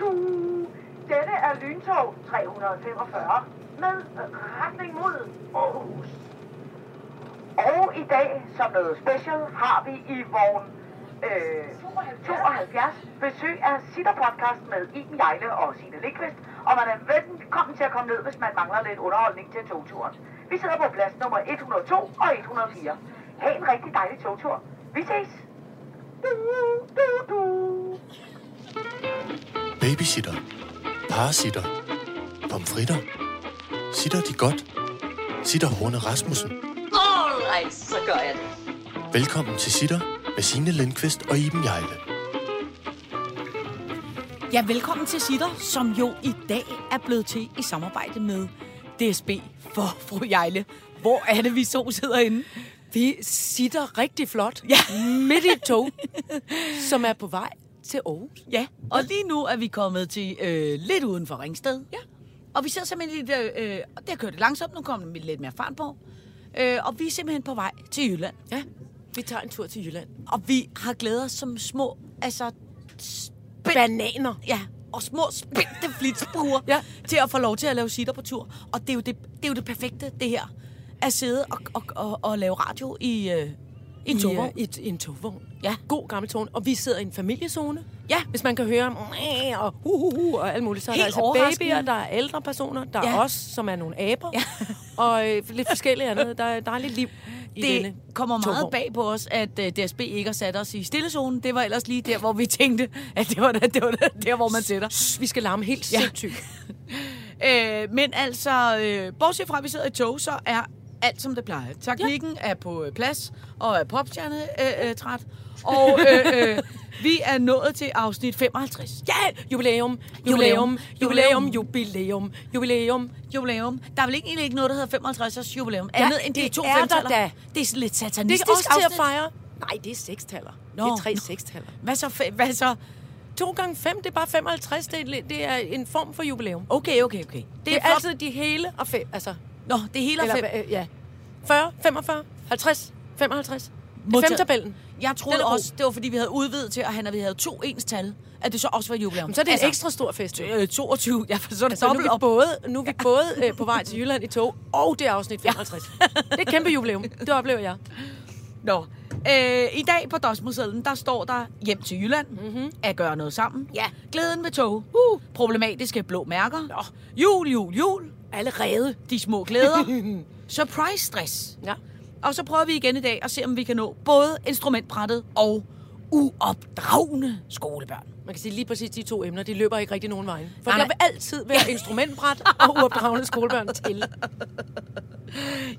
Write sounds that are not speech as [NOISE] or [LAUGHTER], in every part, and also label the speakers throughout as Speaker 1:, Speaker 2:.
Speaker 1: du. Dette er lyntog 345 med retning mod Aarhus. Og i dag, som noget special, har vi i vogn øh, 72 besøg af Sitter Podcast med Iben Jejle og Signe Likvist. Og man er velkommen til at komme ned, hvis man mangler lidt underholdning til togturen. Vi sidder på plads nummer 102 og 104. Ha' en rigtig dejlig togtur. Vi ses! Du, du, du.
Speaker 2: Babysitter. Parasitter. Pomfritter. Sitter de godt? Sitter Horne Rasmussen.
Speaker 3: Alright, så gør jeg det.
Speaker 2: Velkommen til Sitter med Signe Lindqvist og Iben Jejle.
Speaker 4: Ja, velkommen til Sitter, som jo i dag er blevet til i samarbejde med DSB for fru Jejle. Hvor er det, vi så sidder inde?
Speaker 5: Vi sitter rigtig flot
Speaker 4: Ja.
Speaker 5: midt i et tog, som er på vej til Aarhus.
Speaker 4: Ja, og lige nu er vi kommet til øh, lidt uden for Ringsted.
Speaker 5: Ja.
Speaker 4: Og vi sidder simpelthen lidt, øh, og det har kørt lidt langsomt, nu kommer der lidt mere fart på. Øh, og vi er simpelthen på vej til Jylland.
Speaker 5: Ja, vi tager en tur til Jylland.
Speaker 4: Og vi har glædet os som små, altså... spænd-
Speaker 5: Bananer.
Speaker 4: Ja, og små spændte flitsbuer
Speaker 5: Ja.
Speaker 4: til at få lov til at lave sitter på tur. Og det er jo det, det, er jo det perfekte, det her. At sidde og, og, og, og lave radio i, øh, i en
Speaker 5: I,
Speaker 4: togvogn.
Speaker 5: øh, i, et- en togvogn.
Speaker 4: Ja.
Speaker 5: God gammel togvogn. Og vi sidder i en familiezone.
Speaker 4: Ja.
Speaker 5: Hvis man kan høre "Mæh", og hu, hu, hu, og alt muligt. Så er der
Speaker 4: Helt
Speaker 5: altså
Speaker 4: overraskende.
Speaker 5: babyer, der er ældre personer, der
Speaker 4: Ja.
Speaker 5: er os, som er nogle aber.
Speaker 4: Ja. [LAUGHS]
Speaker 5: og øh, lidt forskelligt andet. Der, er- der er lidt liv i
Speaker 4: det
Speaker 5: denne
Speaker 4: kommer meget
Speaker 5: togvogn.
Speaker 4: bag på os, at uh, DSB ikke har sat os i stillezonen. Det var ellers lige der, hvor vi tænkte, at det var der, det var der, der hvor man sætter.
Speaker 5: Shh, Vi skal larme helt
Speaker 4: Ja.
Speaker 5: sindssygt. [LAUGHS]
Speaker 4: Øh, men altså, øh, bortset fra, at vi sidder i tog, så er alt som det plejer. Teknikken ja. er på øh, plads, og er popstjerne øh, øh, træt. Og øh, øh, vi er nået til afsnit 55.
Speaker 5: Ja, jubilæum,
Speaker 4: Jubilæum.
Speaker 5: jubilæum, jubilæum, jubilæum, jubilæum.
Speaker 4: Jubilæum. Der er vel ikke, egentlig ikke noget, der hedder 55 års jubilæum.
Speaker 5: Ja,
Speaker 4: Andet end det,
Speaker 5: det
Speaker 4: er to
Speaker 5: er der da.
Speaker 4: Det er lidt
Speaker 5: Det
Speaker 4: satanistisk
Speaker 5: er også til at
Speaker 4: afsnit.
Speaker 5: fejre. Nej, det er sekstaller.
Speaker 4: Nå.
Speaker 5: Det er tre sekstaller.
Speaker 4: Hvad så? Hvad så?
Speaker 5: 2 gange 5, det er bare 55. Det er, det er en form for jubilæum.
Speaker 4: Okay, okay, okay. Det
Speaker 5: Det er altid de hele og fem. Altså,
Speaker 4: Nå, det hele er fem.
Speaker 5: øh, ja. 40, 45, 50, 55. Det er femtabellen.
Speaker 4: Jeg troede
Speaker 5: god.
Speaker 4: også, det var fordi, vi havde udvidet til, at han, at vi havde to ens tal, at det så også var jubilæum.
Speaker 5: Så er det en ekstra stor fest.
Speaker 4: Øh, 22, ja, for så er det
Speaker 5: Altså, nu er vi
Speaker 4: op.
Speaker 5: både, nu er vi både øh, på vej til Jylland i tog, og det er afsnit 55. Det er et kæmpe jubilæum. Det oplever jeg.
Speaker 4: Nå. Øh, I dag på Dosmusedlen, der står der hjem til Jylland, mm-hmm. at gøre noget sammen.
Speaker 5: Ja.
Speaker 4: Glæden med tog. Uh. Problematiske blå mærker. Nå. Jul, jul, jul.
Speaker 5: Allerede.
Speaker 4: De små glæder. [LAUGHS] Surprise stress.
Speaker 5: Ja.
Speaker 4: Og så prøver vi igen i dag at se, om vi kan nå både instrumentbrættet og uopdragende skolebørn.
Speaker 5: Man kan sige lige præcis de to emner, de løber ikke rigtig nogen vejen. For
Speaker 4: Nej,
Speaker 5: der
Speaker 4: nej.
Speaker 5: vil altid være [LAUGHS] instrumentbræt og uopdragende skolebørn til. [LAUGHS]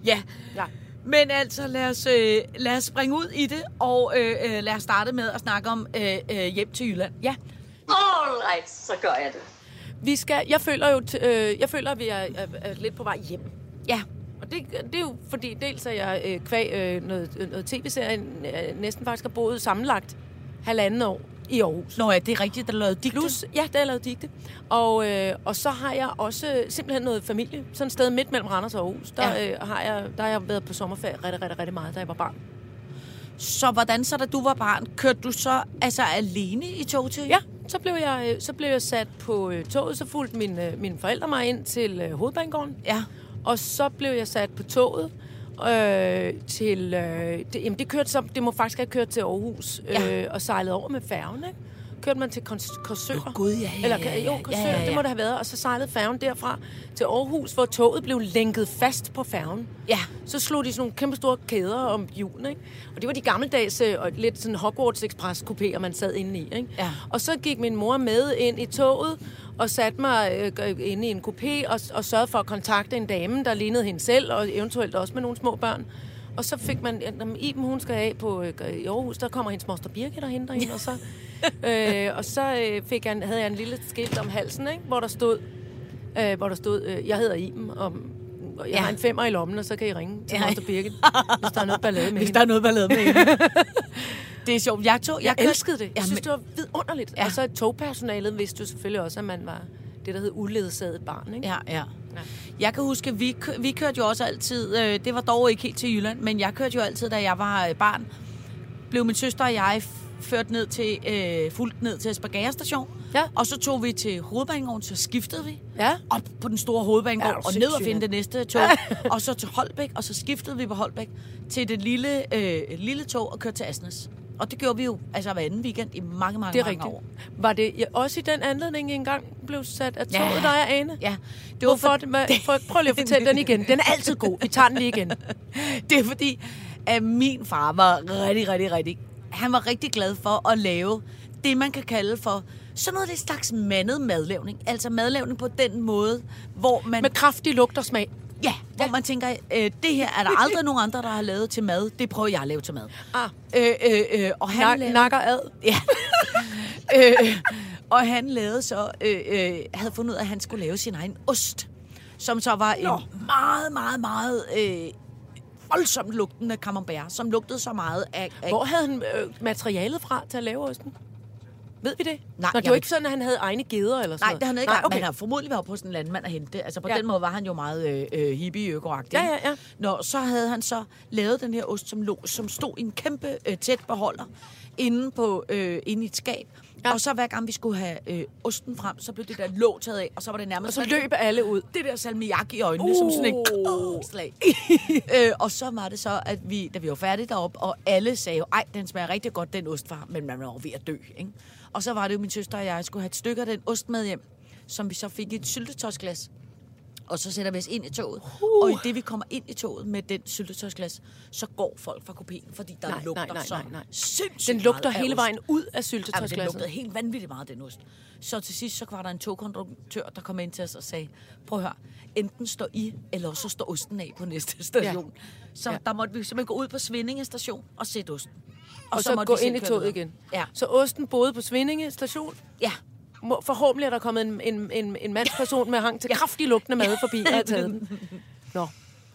Speaker 4: Ja.
Speaker 5: Ja.
Speaker 4: Men altså, lad os, øh, lad os springe ud i det, og øh, øh, lad os starte med at snakke om øh, øh, hjem til Jylland. Ja.
Speaker 3: Alright, så gør jeg det.
Speaker 5: Vi skal, jeg føler jo, øh, jeg føler, at vi er, er, er lidt på vej hjem.
Speaker 4: Ja.
Speaker 5: Og det, det er jo fordi, dels er jeg øh, kvæg øh, noget, noget tv-serien øh, næsten faktisk har boet sammenlagt halvanden år i Aarhus.
Speaker 4: Nå ja, det er rigtigt, der er lavet digte.
Speaker 5: Plus, ja, der er lavet digte. Og, øh, og så har jeg også simpelthen noget familie. Sådan et sted midt mellem Randers og Aarhus. Der,
Speaker 4: ja.
Speaker 5: øh, har jeg, der har jeg været på sommerferie rigtig, rigtig, rigtig meget, da jeg var barn.
Speaker 4: Så hvordan så, da du var barn, kørte du så altså alene i tog til?
Speaker 5: Ja, så blev jeg, øh, så blev jeg sat på øh, toget, så fulgte mine, øh, mine forældre mig ind til hovedbanegården.
Speaker 4: Ja.
Speaker 5: Og så blev jeg sat på toget øh, til... Øh, det, jamen det, kørte så, det må faktisk have kørt til Aarhus øh,
Speaker 4: Ja.
Speaker 5: og sejlet over med færgen, ikke? Kørte man til Kors- Korsør.
Speaker 4: Åh, Gud, ja, ja,
Speaker 5: Eller, jo, Korsør,
Speaker 4: ja, ja, ja.
Speaker 5: det må det have været. Og så sejlede færgen derfra til Aarhus, hvor toget blev lænket fast på færgen.
Speaker 4: Ja.
Speaker 5: Så slog de sådan nogle kæmpe store kæder om hjulene, ikke? Og det var de gammeldags øh, og lidt sådan Hogwarts Express kupéer, man sad inde i, ikke?
Speaker 4: Ja.
Speaker 5: Og så gik min mor med ind i toget og satte mig øh, inde i en kupé og, og sørgede for at kontakte en dame, der lignede hende selv, og eventuelt også med nogle små børn. Og så fik man, når Iben hun skal af på øh, i Aarhus, der kommer hendes moster Birgit og henter hende, og så, [LAUGHS] øh, og så øh, fik jeg, havde jeg en lille skilt om halsen, ikke? hvor der stod, øh, hvor der stod øh, jeg hedder Iben, og jeg
Speaker 4: Ja.
Speaker 5: har en femmer i lommen, og så kan I ringe til
Speaker 4: Ja.
Speaker 5: moster Birgit, [LAUGHS] hvis der er noget ballade med
Speaker 4: Hvis
Speaker 5: hende.
Speaker 4: der er noget ballade med hende. [LAUGHS] det er sjovt. Jeg, tog,
Speaker 5: Jeg
Speaker 4: kørte-
Speaker 5: elskede det. Jeg synes, det var vidunderligt.
Speaker 4: Ja.
Speaker 5: Og så togpersonalet vidste jo selvfølgelig også, at man var det, der hed uledsaget barn. Ikke?
Speaker 4: Ja, ja. Jeg kan huske, vi, kø- vi kørte jo også altid, øh, det var dog ikke helt til Jylland, men jeg kørte jo altid, da jeg var øh, barn, blev min søster og jeg ført ned til, øh, fuldt ned til Esbjerg station.
Speaker 5: Ja.
Speaker 4: Og så tog vi til hovedbanegården, så skiftede vi.
Speaker 5: Ja.
Speaker 4: Op på den store hovedbanegård,
Speaker 5: Ja,
Speaker 4: ja, og ned og finde det næste tog. [LAUGHS] og så til Holbæk, og så skiftede vi på Holbæk til det lille, øh, lille tog og kørte til Asnes. Og det gjorde vi jo altså hver anden weekend i mange, mange,
Speaker 5: Det er
Speaker 4: mange
Speaker 5: rigtigt.
Speaker 4: år.
Speaker 5: Var det ja, også i den anledning, I engang blev sat af
Speaker 4: Ja.
Speaker 5: toget, der er Ane?
Speaker 4: Ja,
Speaker 5: Det var for, for, for, prøv lige at fortælle den igen. Den er altid god. Vi tager den lige igen. [LAUGHS]
Speaker 4: Det er fordi, at min far var rigtig, rigtig, rigtig... Han var rigtig glad for at lave det, man kan kalde for sådan noget lidt slags mandet madlavning. Altså madlavning på den måde, hvor man...
Speaker 5: Med kraftig lugt og smag.
Speaker 4: Ja, hvor man tænker, øh, det her er der [LAUGHS] aldrig nogen andre, der har lavet til mad. Det prøver jeg at lave til mad.
Speaker 5: Ah.
Speaker 4: Øh, øh, øh, og han
Speaker 5: Nak,
Speaker 4: lavede-
Speaker 5: nakker ad.
Speaker 4: Ja. [LAUGHS] øh, og han lavede så, øh, øh, havde fundet ud af, at han skulle lave sin egen ost, som så var
Speaker 5: Nå.
Speaker 4: en meget, meget, meget øh, voldsomt lugtende camembert, som lugtede så meget af... af
Speaker 5: Hvor havde han øh, materialet fra til at lave osten? Ved vi det?
Speaker 4: Nej,
Speaker 5: Nå, det var ikke sådan, at han havde egne geder eller sådan
Speaker 4: Nej, det har han ikke.
Speaker 5: Nej,
Speaker 4: Okay. Men han har formodentlig været på sådan en landmand at hente. Altså på
Speaker 5: Ja.
Speaker 4: den måde var han jo meget øh, øh, hippie økoagtig
Speaker 5: Ja, ja, ja.
Speaker 4: Nå, så havde han så lavet den her ost, som, lå, som stod i en kæmpe øh, tæt beholder inde, på, øh, inde i et skab.
Speaker 5: Ja.
Speaker 4: Og så hver gang vi skulle have øh, osten frem, så blev det der låg taget af, og så var det nærmest...
Speaker 5: Og så løb alle ud.
Speaker 4: det der salmiak i øjnene, uh. som sådan et
Speaker 5: Uh.
Speaker 4: slag. [LAUGHS] øh, og så var det så, at vi, da vi var færdige deroppe, og alle sagde jo, ej, den smager rigtig godt, den ost var, men man var ved at dø, ikke? Og så var det jo, min søster og jeg skulle have et stykke af den ost med hjem, som vi så fik i et syltetøjsglas. Og så sætter vi os ind i toget. Uh. Og i det, vi kommer ind i toget med den syltetøjsglas, så går folk fra kopien, fordi der
Speaker 5: Nej,
Speaker 4: lugter
Speaker 5: nej, nej,
Speaker 4: så
Speaker 5: nej, nej. Den lugter hele vejen ud af
Speaker 4: Jamen, den
Speaker 5: syltetøjsglasset.
Speaker 4: lugtede helt vanvittigt meget, den ost. Så til sidst, så var der en togkonduktør, der kom ind til os og sagde, prøv at høre, enten står I, eller så står osten af på næste [LAUGHS] station. Ja. Så
Speaker 5: ja.
Speaker 4: der måtte vi simpelthen gå ud på Svindinge station og sætte osten.
Speaker 5: Og så,
Speaker 4: måtte
Speaker 5: gå ind i toget
Speaker 4: videre.
Speaker 5: igen.
Speaker 4: Ja.
Speaker 5: Så osten boede på Svindinge station.
Speaker 4: Ja.
Speaker 5: Forhåbentlig er der kommet en, en, en, en mandsperson med hang til
Speaker 4: Ja.
Speaker 5: kraftig lugtende mad forbi og har taget den. Nå,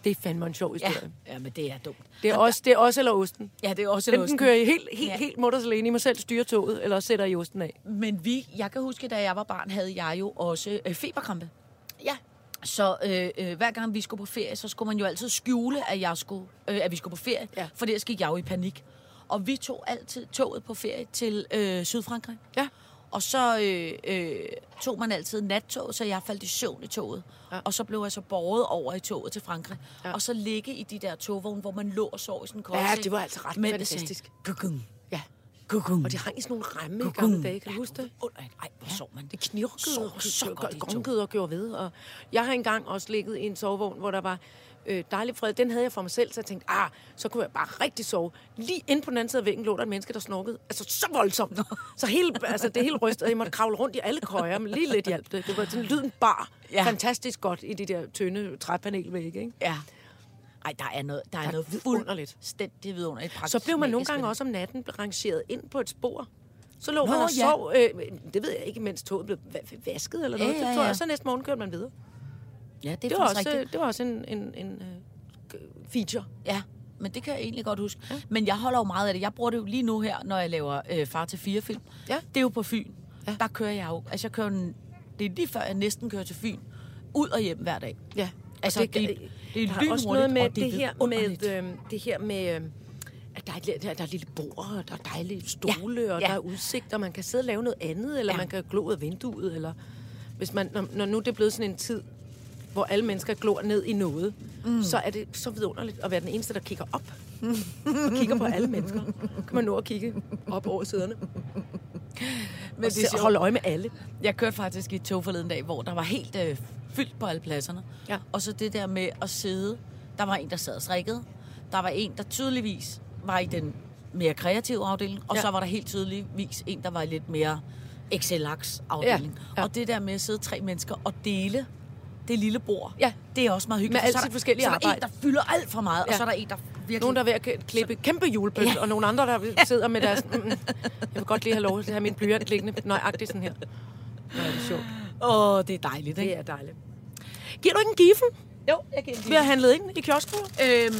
Speaker 5: det er fandme en sjov
Speaker 4: Ja.
Speaker 5: historie.
Speaker 4: ja, men det er dumt.
Speaker 5: Det er også, det er også eller osten.
Speaker 4: Ja, det er også en
Speaker 5: Enten
Speaker 4: osten.
Speaker 5: kører I helt, helt,
Speaker 4: Ja.
Speaker 5: helt mutters alene, I må selv styre toget, eller også sætter I osten af.
Speaker 4: Men vi, jeg kan huske, da jeg var barn, havde jeg jo også øh, feberkrampe.
Speaker 5: Ja.
Speaker 4: Så øh, øh, hver gang vi skulle på ferie, så skulle man jo altid skjule, at, jeg skulle, øh, at vi skulle på ferie.
Speaker 5: Ja.
Speaker 4: For ellers gik jeg jo i panik. Og vi tog altid toget på ferie til øh, Sydfrankrig.
Speaker 5: Ja.
Speaker 4: Og så øh, øh, tog man altid nattog, så jeg faldt i søvn i toget.
Speaker 5: Ja.
Speaker 4: Ja. Og så blev jeg så borget over i toget til Frankrig.
Speaker 5: Ja.
Speaker 4: Ja. Og så ligge i de der togvogne, hvor man lå og sov i sådan en kold
Speaker 5: Ja, det var altså ret
Speaker 4: sagde,
Speaker 5: fantastisk.
Speaker 4: Kukum,
Speaker 5: Ja.
Speaker 4: kukum.
Speaker 5: Og de hang i sådan nogle ramme i
Speaker 4: Kukum.
Speaker 5: gamle dage, kan du huske det?
Speaker 4: Under et- Ej, hvor sov man.
Speaker 5: Det knirkede
Speaker 4: Sov
Speaker 5: og
Speaker 4: så godt i tog.
Speaker 5: gongede og gjorde ved. Og jeg har engang også ligget i en sovevogn, hvor der var øh, dejlig fred. Den havde jeg for mig selv, så jeg tænkte, ah, så kunne jeg bare rigtig sove. Lige inde på den anden side af væggen lå der et menneske, der snorkede. Altså så voldsomt. Så hele, altså, det hele rystede. Jeg måtte kravle rundt i alle køjer, men lige lidt hjalp det. Det var sådan lyden bar. Ja.
Speaker 4: Ja.
Speaker 5: Fantastisk godt i de der tynde træpanelvægge, ikke?
Speaker 4: Ja. Ej, der er noget, der er
Speaker 5: Der er
Speaker 4: noget
Speaker 5: vidunderligt.
Speaker 4: fuldstændig vidunderligt.
Speaker 5: Så blev man nogle gange også om natten rangeret ind på et spor. Så lå
Speaker 4: Nå,
Speaker 5: man og
Speaker 4: ja.
Speaker 5: sov, øh, det ved jeg ikke, mens toget blev va- vasket eller
Speaker 4: Ja,
Speaker 5: noget.
Speaker 4: ja,
Speaker 5: tror
Speaker 4: ja.
Speaker 5: jeg, så næste morgen kørte man videre.
Speaker 4: Ja, det er
Speaker 5: Det var, også,
Speaker 4: rigtigt.
Speaker 5: det var også en, en, en øh, feature.
Speaker 4: Ja, men det kan jeg egentlig godt huske. Ja. Men jeg holder jo meget af det. Jeg bruger det jo lige nu her, når jeg laver øh, Far til fire film.
Speaker 5: Ja.
Speaker 4: Det er jo på Fyn.
Speaker 5: Ja.
Speaker 4: Der kører jeg jo. Altså, jeg kører en, det er lige før, jeg næsten kører til Fyn. Ud og hjem hver dag.
Speaker 5: Ja.
Speaker 4: Altså,
Speaker 5: Og
Speaker 4: det- det er
Speaker 5: der er også noget med
Speaker 4: det
Speaker 5: det, her med, øh, det her med, øh, at der er, et, der, der er et lille bord, og der er dejlige stole, ja. og
Speaker 4: Ja.
Speaker 5: der er udsigt, og man kan sidde og lave noget andet, eller. Ja. man kan glo ud af vinduet, eller hvis man, når, når nu det er blevet sådan en tid, hvor alle mennesker glor ned i noget, mm. så er det så vidunderligt at være den eneste, der kigger op. og kigger på alle mennesker. Kan man nå at kigge op over sæderne. Men og
Speaker 4: det er
Speaker 5: holde øje med alle.
Speaker 4: Jeg kørte faktisk i et tog forleden dag, hvor der var helt øh, fyldt på alle pladserne.
Speaker 5: Ja.
Speaker 4: Og så det der med at sidde. Der var en, der sad og strikkede. Der var en, der tydeligvis var i den mere kreative afdeling. Og
Speaker 5: Ja.
Speaker 4: så var der helt tydeligvis en, der var i lidt mere Excel-afdeling.
Speaker 5: Ja, ja.
Speaker 4: Og det der med at sidde tre mennesker og dele det lille bord,
Speaker 5: Ja.
Speaker 4: det er også meget hyggeligt.
Speaker 5: Med
Speaker 4: For så
Speaker 5: altid
Speaker 4: der-
Speaker 5: forskellige
Speaker 4: så er der
Speaker 5: arbejde.
Speaker 4: en, der fylder alt for meget,
Speaker 5: Ja.
Speaker 4: og så er der en, der virkelig...
Speaker 5: Nogen, der er ved at klippe kæmpe julepynt, ja. og nogle andre, der sidder med deres... Mm, mm, jeg vil godt lige have lov til at have min blyant liggende nøjagtigt sådan her. Nå, det er sjovt.
Speaker 4: Åh, oh, det er dejligt, ikke?
Speaker 5: Det er dejligt. Giver du ikke en giffen?
Speaker 4: Jo, jeg kan
Speaker 5: Vi har handlet ind i kiosken.
Speaker 4: Øhm,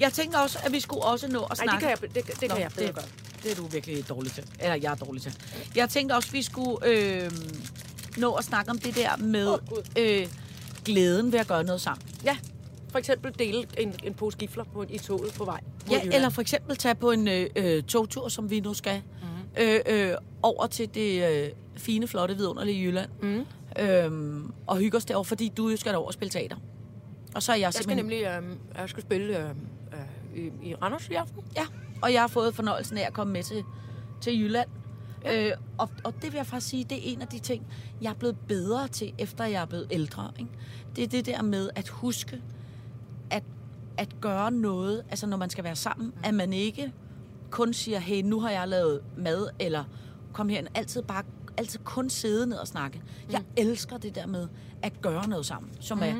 Speaker 4: jeg tænker også, at vi skulle også nå at
Speaker 5: Nej,
Speaker 4: snakke...
Speaker 5: det kan jeg, det, det kan jeg bedre
Speaker 4: det,
Speaker 5: gøre.
Speaker 4: det er du virkelig dårlig til. Eller jeg er dårlig til. Jeg tænkte også, at vi skulle øh, nå at snakke om det der med
Speaker 5: Gud.
Speaker 4: øh, glæden ved at gøre noget sammen.
Speaker 5: Ja, for eksempel dele en, en pose gifler på, i toget på vej.
Speaker 4: Ja,
Speaker 5: Jylland.
Speaker 4: eller for eksempel tage på en øh, øh, togtur, som vi nu skal, mm. øh, øh, over til det øh, fine, flotte, vidunderlige Jylland. Mm. Øhm, og hygge os derovre, fordi du skal derover og spille teater. Og så er jeg,
Speaker 5: Jeg skal
Speaker 4: simpelthen...
Speaker 5: nemlig øh, jeg skal spille øh, øh, i, i Randers i aften.
Speaker 4: Ja, og jeg har fået fornøjelsen af at komme med til, til Jylland. Øh, og, og det vil jeg faktisk sige, det er en af de ting, jeg er blevet bedre til, efter jeg er blevet ældre. Ikke? Det er det der med at huske, at, at gøre noget, altså når man skal være sammen, at man ikke kun siger, hey, nu har jeg lavet mad, eller kom her, altid bare altid kun sidde ned og snakke. Jeg elsker det der med at gøre noget sammen, som mm. er,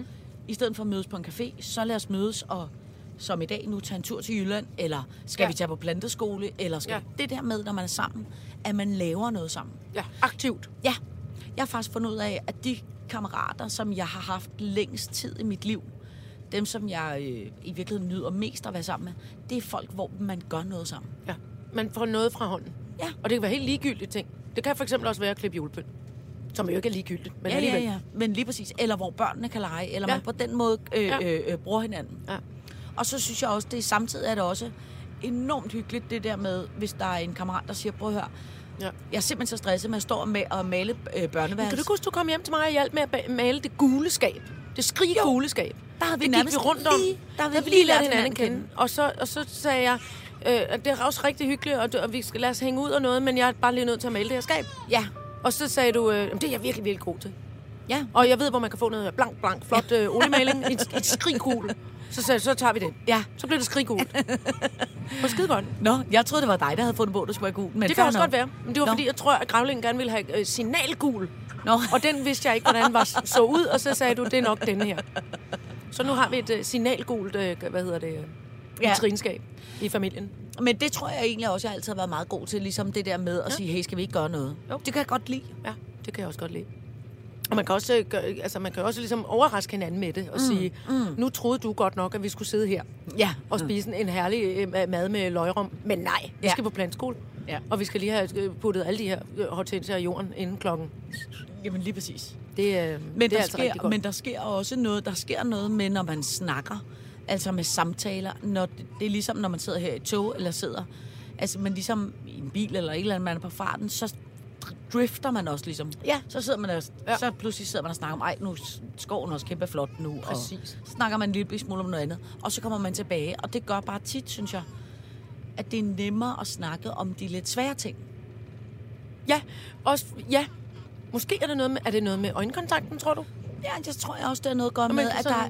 Speaker 4: i stedet for at mødes på en café, så lad os mødes og som i dag nu tage en tur til Jylland, eller skal
Speaker 5: Ja.
Speaker 4: vi tage på planteskole, eller skal
Speaker 5: Ja.
Speaker 4: det der med, når man er sammen, at man laver noget sammen.
Speaker 5: Ja, aktivt.
Speaker 4: Ja, jeg har faktisk fundet ud af, at de kammerater, som jeg har haft længst tid i mit liv, dem, som jeg øh, i virkeligheden nyder mest at være sammen med, det er folk, hvor man gør noget sammen.
Speaker 5: Ja. Man får noget fra hånden.
Speaker 4: Ja.
Speaker 5: Og det kan være helt ligegyldige ting. Det kan for eksempel også være at klippe julepynt. Som jo ikke er ligegyldigt, men
Speaker 4: ja,
Speaker 5: alligevel.
Speaker 4: ja, ja. Men lige præcis. Eller hvor børnene kan lege, eller
Speaker 5: Ja.
Speaker 4: man på den måde øh,
Speaker 5: ja.
Speaker 4: øh, øh, bruger hinanden.
Speaker 5: Ja.
Speaker 4: Og så synes jeg også, det samtidig er det også enormt hyggeligt, det der med, hvis der er en kammerat, der siger, prøv at høre,
Speaker 5: Ja.
Speaker 4: jeg er simpelthen så stresset med at stå med at male øh, børneværelse.
Speaker 5: Kan du huske, du kom hjem til mig og hjalp med at male det gule skab? Det skrig gule skab.
Speaker 4: Der havde vi
Speaker 5: det
Speaker 4: nærmest
Speaker 5: vi rundt om.
Speaker 4: lige- der havde vi
Speaker 5: havde vi
Speaker 4: lige
Speaker 5: lige lært hinanden
Speaker 4: hinanden
Speaker 5: kende. Og så, og så sagde jeg, øh, at det er også rigtig hyggeligt, og, og vi skal lade os hænge ud og noget, men jeg er bare lige nødt til at male det her skab.
Speaker 4: Ja,
Speaker 5: Og så sagde du, øh, "Jamen, det er jeg virkelig, virkelig god til.
Speaker 4: ja.
Speaker 5: Og jeg ved, hvor man kan få noget blank, blank, flot øh, oliemaling. [LAUGHS] et, et skriggul. Så sagde jeg, så tager vi den.
Speaker 4: Ja.
Speaker 5: Så blev det skriggul. Og [LAUGHS] skide godt.
Speaker 4: Nå, jeg troede, det var dig, der havde fundet på, at det skulle være gul. Men
Speaker 5: Det kan også
Speaker 4: nok.
Speaker 5: godt være. Men det var
Speaker 4: Nå.
Speaker 5: fordi, jeg tror, at gravlingen gerne ville have øh, signalgul.
Speaker 4: Nå.
Speaker 5: Og den vidste jeg ikke, hvordan var så ud. Og så sagde du, det er nok denne her. Så nu har vi et øh, signalgult, øh, hvad hedder det, øh,
Speaker 4: Ja.
Speaker 5: vitrinskab i familien.
Speaker 4: Men det tror jeg egentlig også, jeg altid har været meget god til, ligesom det der med at ja. sige, hey, skal vi ikke gøre noget?
Speaker 5: Jo.
Speaker 4: Det kan jeg godt lide.
Speaker 5: Ja, det kan jeg også godt lide. Og man kan også, øh, gøre, altså, man kan også ligesom overraske hinanden med det og mm. sige, mm. nu troede du godt nok, at vi skulle sidde her
Speaker 4: Ja.
Speaker 5: og spise en herlig øh, mad med løgrom. Men nej, vi
Speaker 4: Ja.
Speaker 5: skal på plantskole.
Speaker 4: Ja.
Speaker 5: Og vi skal lige have øh, puttet alle de her hortensier i jorden inden klokken.
Speaker 4: Jamen lige præcis.
Speaker 5: Det, øh,
Speaker 4: Men,
Speaker 5: det
Speaker 4: der
Speaker 5: er altså
Speaker 4: sker, men der sker også noget, der sker noget med, når man snakker, altså med samtaler, når det, det er ligesom, når man sidder her i tog, eller sidder, altså man ligesom i en bil, eller et eller andet, man er på farten, så drifter man også ligesom.
Speaker 5: Ja.
Speaker 4: Så sidder man og,
Speaker 5: Ja.
Speaker 4: så pludselig sidder man og snakker om, ej, nu er skoven også kæmpe flot nu.
Speaker 5: Præcis.
Speaker 4: Og så snakker man en lille smule om noget andet, og så kommer man tilbage, og det gør bare tit, synes jeg, at det er nemmere at snakke om de lidt svære ting.
Speaker 5: Ja, også, ja. Måske er det noget med, er det noget med øjenkontakten, tror du?
Speaker 4: Ja, jeg tror jeg også, det er noget godt med, at der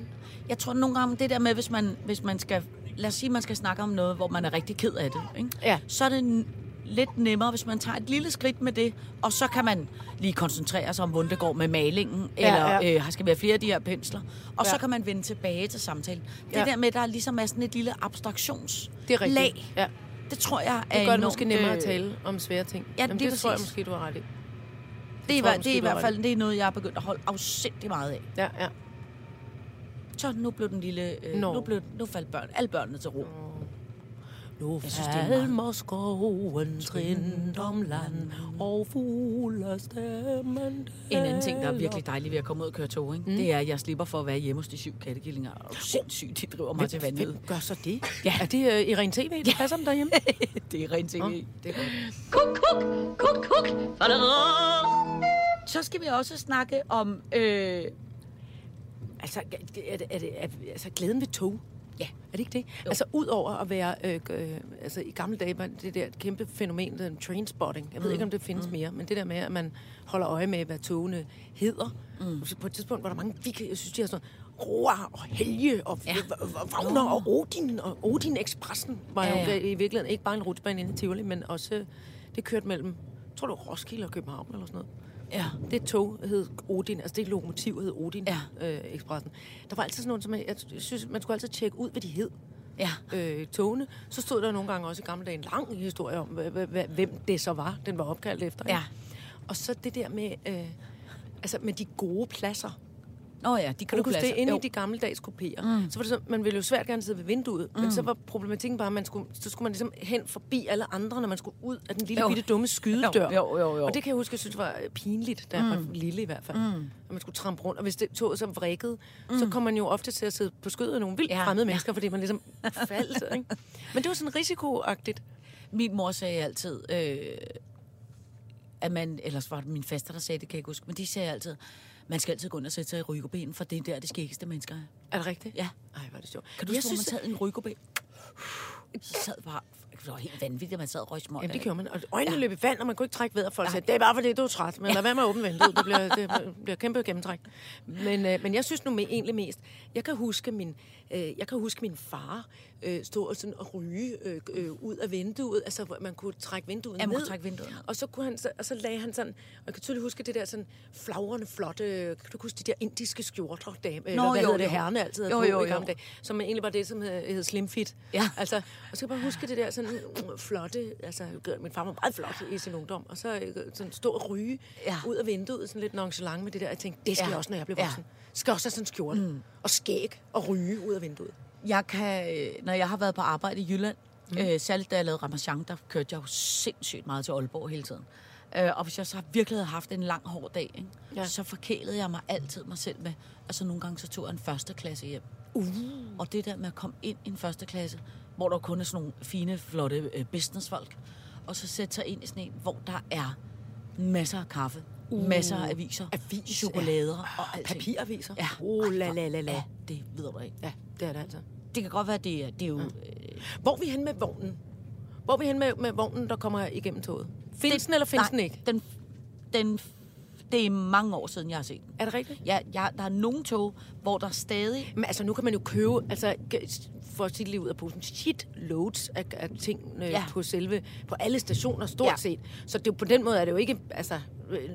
Speaker 4: Jeg tror nogle gange, det der med, hvis man, hvis man skal... Lad os sige, man skal snakke om noget, hvor man er rigtig ked af det. Ikke?
Speaker 5: Ja.
Speaker 4: Så er det lidt nemmere, hvis man tager et lille skridt med det, og så kan man lige koncentrere sig om, hvordan det går med malingen,
Speaker 5: Ja,
Speaker 4: eller
Speaker 5: ja.
Speaker 4: Øh, skal være flere af de her pensler. Og
Speaker 5: Ja.
Speaker 4: så kan man vende tilbage til samtalen. Det
Speaker 5: Ja.
Speaker 4: der med, der ligesom er sådan et lille abstraktions
Speaker 5: Det er rigtigt.
Speaker 4: lag.
Speaker 5: Ja.
Speaker 4: Det tror jeg er
Speaker 5: Det gør det måske nemmere at
Speaker 4: øh,
Speaker 5: tale om svære ting.
Speaker 4: Ja,
Speaker 5: Jamen,
Speaker 4: lige
Speaker 5: det tror jeg måske, du har ret i.
Speaker 4: Det er,
Speaker 5: jeg
Speaker 4: hver-
Speaker 5: måske,
Speaker 4: det er i hvert fald det er noget, jeg er begyndt at holde afsindig meget af.
Speaker 5: Ja, ja.
Speaker 4: Så nu blev den lille... Øh,
Speaker 5: Nå.
Speaker 4: nu, blev, nu faldt børn, alle børnene til ro.
Speaker 5: Nu
Speaker 4: er
Speaker 5: falmer skoven trindt om land, og fuglestemmen
Speaker 4: En anden ting, der er virkelig dejlig ved at komme ud og køre tog, ikke? Mm. det er, at jeg slipper for at være hjemme hos de syv kattekillinger. Og sindssygt, de driver mig til
Speaker 5: Hvem,
Speaker 4: vandet.
Speaker 5: hvem gør så det?
Speaker 4: Ja.
Speaker 5: Er det uh, Irene TV, der passer dem derhjemme? [LAUGHS]
Speaker 4: det er rent ting.
Speaker 5: Nå,
Speaker 4: Det er.
Speaker 3: Kuk, kuk, kuk, kuk.
Speaker 4: Så skal vi også snakke om... Øh,
Speaker 5: altså, er det, er det, er, altså, glæden ved tog.
Speaker 4: Ja,
Speaker 5: Er det ikke det? Jo. Altså, udover at være... Øh, øh, altså, i gamle dage var det der kæmpe fænomen, den trainspotting. Jeg ved
Speaker 4: Mm.
Speaker 5: ikke, om det findes mere, men det der med, at man holder øje med, hvad togene hedder. Mm. På et tidspunkt var der mange... Vi, jeg synes, de har sådan Roar og Helge og ja. Wagner og Odin. Og Odin Expressen var
Speaker 4: Ja,
Speaker 5: ja, jo i virkeligheden ikke bare en rutsbane inde i Tivoli, men også... øh, Det kørte mellem, tror var Roskilde og København eller sådan noget.
Speaker 4: Ja.
Speaker 5: Det tog hed Odin, altså det lokomotiv hed Odin
Speaker 4: Ja.
Speaker 5: øh, Expressen. Der var altid sådan noget, som jeg, jeg synes, man skulle altid tjekke ud, hvad de hed.
Speaker 4: Ja.
Speaker 5: Øh, togene. Så stod der nogle gange også i gamle dage en lang historie om, hvem det så var, den var opkaldt efter. ikke?
Speaker 4: Ja.
Speaker 5: Og så det der med, øh, altså med de gode pladser.
Speaker 4: Nå ja, de
Speaker 5: Kan du huske det? Inde
Speaker 4: Jo.
Speaker 5: i de gammeldags kopéer. Mm. Så var det så, man ville jo svært gerne sidde ved vinduet, mm. men så var problematikken bare, at man skulle, så skulle man ligesom hen forbi alle andre, når man skulle ud af den lille
Speaker 4: Jo.
Speaker 5: bitte dumme skydedør.
Speaker 4: Jo, jo, jo, jo.
Speaker 5: Og det kan jeg huske, jeg synes var øh, pinligt, da jeg var lille i hvert fald. Mm. At man skulle trampe rundt, og hvis det toget så vrikkede, mm. så kom man jo ofte til at sidde på skødet af nogle vildt
Speaker 4: Ja,
Speaker 5: fremmede
Speaker 4: ja.
Speaker 5: mennesker, fordi man ligesom faldt. Ikke? Men det var sådan risikoagtigt.
Speaker 4: Min mor sagde altid, øh, at man, ellers var det min faster, der sagde det, kan jeg ikke huske, men de sagde altid, man skal altid gå ind og sætte sig i rygoben, for det er der, det skæggeste mennesker er.
Speaker 5: Er det rigtigt?
Speaker 4: Ja.
Speaker 5: Ej, hvor er det sjovt.
Speaker 4: Kan du
Speaker 5: jeg
Speaker 4: man
Speaker 5: synes,
Speaker 4: sad i en rygoben? Så sad bare, det var helt vanvittigt, at man sad og røg.
Speaker 5: Jamen, det gjorde man. Og øjnene
Speaker 4: ja.
Speaker 5: løb i vand, og man kunne ikke trække vejret. Folk sagde, det er bare fordi, du er træt. Men lad være med at åbne vinduet. [LAUGHS] Det bliver, det bliver kæmpe gennemtræk. Men, øh, men jeg synes nu med, egentlig mest, jeg kan huske min, øh, jeg kan huske min far øh, stå og, sådan, og ryge øh, øh, ud af vinduet. Altså, hvor man kunne trække vinduet
Speaker 4: Ja, man
Speaker 5: ned.
Speaker 4: trække vinduet.
Speaker 5: Og så, kunne han, så, og så lagde han sådan, og jeg kan tydeligt huske det der sådan flagrende, flotte, kan du huske de der indiske skjorter, dame, Nå, eller hvad
Speaker 4: jo,
Speaker 5: hedder det, herrene altid havde
Speaker 4: Jo,
Speaker 5: på
Speaker 4: jo,
Speaker 5: i
Speaker 4: jo.
Speaker 5: gamle dage, som egentlig var det, som hed, hed slim fit.
Speaker 4: Ja.
Speaker 5: Altså, og så kan jeg bare huske det der sådan mm, flotte, altså min far var meget flot i sin ungdom, og så øh, sådan stå og ryge
Speaker 4: Ja.
Speaker 5: ja. ud af vinduet, sådan lidt nonchalant med det der. Jeg tænkte, det skal
Speaker 4: Ja.
Speaker 5: jeg også, når jeg bliver
Speaker 4: Ja.
Speaker 5: voksen. Jeg skal også have sådan en skjorte, mm. og skæg, og ryge ud af vinduet.
Speaker 4: Jeg kan, øh, når jeg har været på arbejde i Jylland, mm. øh, særligt da jeg lavede Ramachan, der kørte jeg jo sindssygt meget til Aalborg hele tiden. Øh, og hvis jeg så virkelig havde haft en lang, hård dag, ikke, ja.
Speaker 5: Ja.
Speaker 4: så forkælede jeg mig altid mig selv med, altså nogle gange så tog jeg en første klasse hjem. Uh. Og det der med at komme ind i en første klasse, hvor der kun er sådan nogle fine, flotte øh, businessfolk, og så sætte sig ind i sådan en, hvor der er masser af kaffe, uh. masser af aviser,
Speaker 5: Avis,
Speaker 4: chokolader ja. og alt.
Speaker 5: Papiraviser.
Speaker 4: Ja.
Speaker 5: Oh, la, la, la, la.
Speaker 4: Ja, det ved du ikke.
Speaker 5: Ja, det er det altså.
Speaker 4: Det kan godt være, det er, det er jo... Øh,
Speaker 5: Hvor er vi hen med vognen? Hvor er vi hen med, med vognen, der kommer igennem toget? Findes den, eller findes
Speaker 4: nej,
Speaker 5: den ikke?
Speaker 4: Den, den, det er mange år siden, jeg har set den.
Speaker 5: Er det rigtigt?
Speaker 4: Ja, ja, der er nogle tog, hvor der stadig...
Speaker 5: Men altså, nu kan man jo købe, altså, for det lige ud af posen, shit loads af, af ting øh,
Speaker 4: Ja.
Speaker 5: på selve, på alle stationer stort
Speaker 4: Ja.
Speaker 5: set. Så det, på den måde er det jo ikke, altså,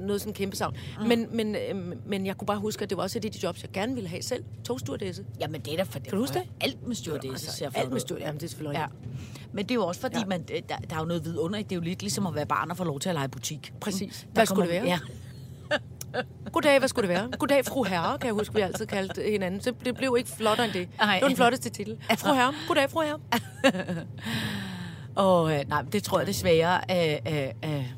Speaker 5: noget sådan kæmpe savn. Mm. Men, men, øh, men jeg kunne bare huske, at det var også et af de jobs, jeg gerne ville have selv. Togstewardesse.
Speaker 4: Jamen, det er da for det.
Speaker 5: Kan du huske det?
Speaker 4: Alt med stewardesse ser flot
Speaker 5: alt med styr, jamen det er selvfølgelig
Speaker 4: Ja.
Speaker 5: rigtigt.
Speaker 4: Men det er jo også fordi, ja.
Speaker 5: Ja.
Speaker 4: man, der, der er jo noget vidunderligt. Det er jo lidt ligesom at være barn og få lov til at lege butik.
Speaker 5: Præcis.
Speaker 4: Der
Speaker 5: Hvad skulle det være?
Speaker 4: Ja.
Speaker 5: Goddag, hvad skulle det være? Goddag, fru herre, kan jeg huske, vi altid kaldte hinanden. Så det blev ikke flottere end det.
Speaker 4: Nej.
Speaker 5: Det var den flotteste titel. Fru herre. Goddag, fru herre. [LAUGHS]
Speaker 4: Og øh, nej, det tror jeg desværre af... af, af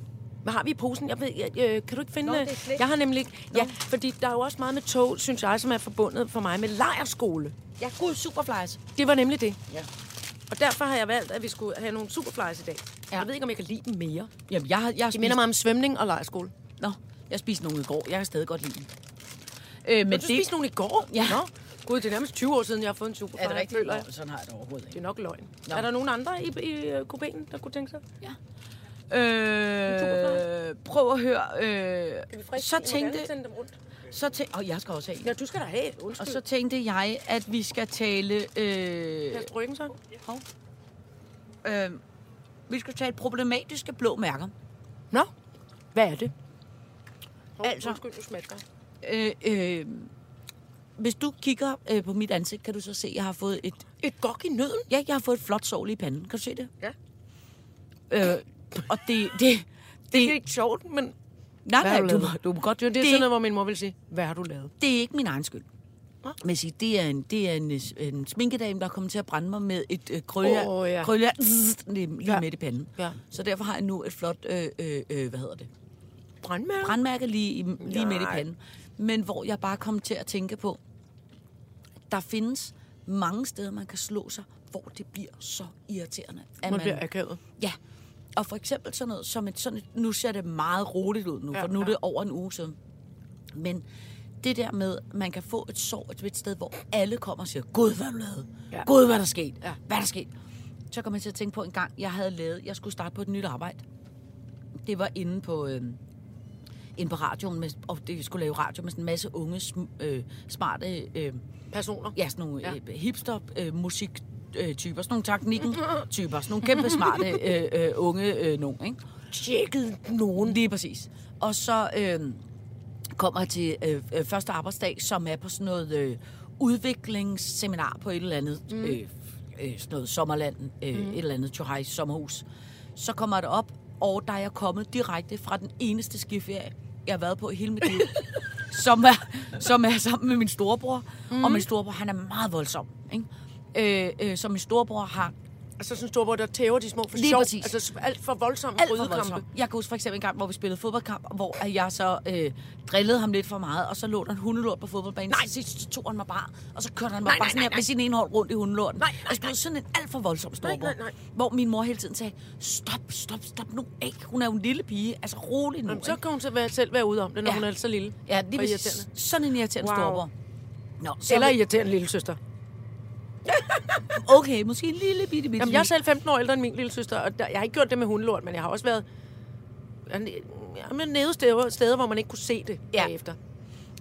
Speaker 5: Hvad har vi i posen? Jeg ved, jeg, øh, kan du ikke finde...
Speaker 4: Nå, det er slik.
Speaker 5: jeg har nemlig ikke... Ja, fordi der er jo også meget med tog, synes jeg, som er forbundet for mig med lejerskole.
Speaker 4: ja, gud, superflies.
Speaker 5: Det var nemlig det.
Speaker 4: Ja.
Speaker 5: Og derfor har jeg valgt, at vi skulle have nogle superflies i dag.
Speaker 4: Ja.
Speaker 5: Jeg ved ikke, om jeg kan lide dem mere.
Speaker 4: Jamen, jeg, har- jeg har
Speaker 5: De minder mig om svømning og lejerskole.
Speaker 4: Nå, jeg spiste nogle i går. Jeg kan stadig godt lide dem. Øh, men
Speaker 5: Men du spiste nogle i går?
Speaker 4: Ja.
Speaker 5: Nå. Gud, det er nærmest 20 år siden, jeg har fået en superfly.
Speaker 4: Er det rigtigt?
Speaker 5: Føler jeg.
Speaker 4: Sådan har jeg det overhovedet
Speaker 5: Det
Speaker 4: ikke.
Speaker 5: er nok løgn.
Speaker 4: Nå.
Speaker 5: Er der nogen andre i, i øh, kupéen, der kunne tænke sig?
Speaker 4: Ja. Øh, prøv at høre. Øh, så tænkte, så tænkte, og jeg skal også have en.
Speaker 5: Ja, du skal da have.
Speaker 4: Og
Speaker 5: Undskyld.
Speaker 4: så tænkte jeg, at vi skal tale... Øh,
Speaker 5: Pas ryggen så.
Speaker 4: hov. øh, vi skal tale problematiske blå mærker.
Speaker 5: Nå, hvad er det?
Speaker 4: Altså-
Speaker 5: Undskyld, du smasker.
Speaker 4: Øh, øh, hvis du kigger øh, på mit ansigt, kan du så se, at jeg har fået et...
Speaker 5: Et gok i nøden?
Speaker 4: Ja, jeg har fået et flot sår i panden. Kan du se det?
Speaker 5: Ja.
Speaker 4: Øh, og det... det,
Speaker 5: Det
Speaker 4: det
Speaker 5: er ikke sjovt, men...
Speaker 4: nej, nej,
Speaker 5: du
Speaker 4: du, må- godt...
Speaker 5: Det er
Speaker 4: det,
Speaker 5: sådan noget, hvor min mor vil sige, hvad har du lavet?
Speaker 4: det er ikke min egen skyld.
Speaker 5: Nå.
Speaker 4: Men sige, det er en, det er en, en sminkedame, der er kommet til at brænde mig med et øh, krølle,
Speaker 5: Åh, ja.
Speaker 4: lige, lige
Speaker 5: Ja.
Speaker 4: midt i panden.
Speaker 5: Ja.
Speaker 4: Så derfor har jeg nu et flot, øh, øh, øh, hvad hedder det,
Speaker 5: Brandmærke?
Speaker 4: brandmærke lige, lige midt i
Speaker 5: Nej.
Speaker 4: panden. Men hvor jeg bare kom til at tænke på, der findes mange steder, man kan slå sig, hvor det bliver så irriterende. At
Speaker 5: Man bliver akavet.
Speaker 4: Ja, og for eksempel sådan noget som et, sådan et, nu ser det meget roligt ud nu,
Speaker 5: Ja,
Speaker 4: for nu er
Speaker 5: ja.
Speaker 4: det over en uge siden. Men det der med, man kan få et sår et, sted, hvor alle kommer og siger, Gud, hvad du lavet?
Speaker 5: Ja.
Speaker 4: Gud, hvad er der sket?
Speaker 5: Ja.
Speaker 4: Hvad er der sket? Så kom jeg til at tænke på en gang, jeg havde lavet, jeg skulle starte på et nyt arbejde. Det var inde på, øh, inde på radioen, med, og det skulle lave radio med sådan en masse unge, sm- øh, smarte, øh,
Speaker 5: Personer?
Speaker 4: ja, sådan nogle
Speaker 5: ja.
Speaker 4: øh, hipster øh, musik øh, typer, sådan nogle teknikken typer, sådan nogle kæmpe smarte øh, øh, unge øh, nogen, ikke?
Speaker 5: Tjekket nogen.
Speaker 4: Lige præcis. Og så øh, kommer jeg til øh, øh, første arbejdsdag, som er på sådan noget øh, udviklingsseminar på et eller andet, mm. øh, øh, sådan noget sommerland, øh, mm. et eller andet Johai sommerhus. Så kommer jeg op, og der er jeg kommet direkte fra den eneste skiferie, jeg har været på i hele mit liv. [LAUGHS] som er, som er sammen med min storebror. Mm. Og min storebror, han er meget voldsom. Ikke? Øh, øh, så min storebror har
Speaker 5: Altså sådan en storebror, der tæver de små for
Speaker 4: Lige
Speaker 5: sjov.
Speaker 4: præcis.
Speaker 5: Altså alt for voldsomme
Speaker 4: alt for
Speaker 5: brydekampe.
Speaker 4: voldsom. Jeg kan huske for eksempel en gang, hvor vi spillede fodboldkamp, hvor jeg så øh, drillede ham lidt for meget, og så lå der en hundelort på fodboldbanen. Nej. Så sidst tog han mig bare, og så kørte han mig
Speaker 5: Nej,
Speaker 4: bare
Speaker 5: nej,
Speaker 4: sådan her
Speaker 5: nej,
Speaker 4: med sin ene hånd rundt i hundelorten.
Speaker 5: Nej, nej,
Speaker 4: altså, det var sådan en alt for voldsom storebror.
Speaker 5: Nej, nej, nej.
Speaker 4: Hvor min mor hele tiden sagde, stop, stop, stop nu ikke. Hun er jo en lille pige. Altså rolig nu.
Speaker 5: Jamen, så kan hun så være, selv være ude om det, når
Speaker 4: Ja.
Speaker 5: hun er så lille.
Speaker 4: Ja, præcis.
Speaker 5: irriterende.
Speaker 4: Sådan en irriterende
Speaker 5: Wow.
Speaker 4: storebror. Nå, så
Speaker 5: Eller irriterende lille søster. [LAUGHS]
Speaker 4: Okay, måske en lille bitte, bitte
Speaker 5: Jamen, jeg er selv 15 år ældre end min lille søster, og der, jeg har ikke gjort det med hundelort, men jeg har også været jamen, nede steder, steder, hvor man ikke kunne se det
Speaker 4: Ja.
Speaker 5: bagefter.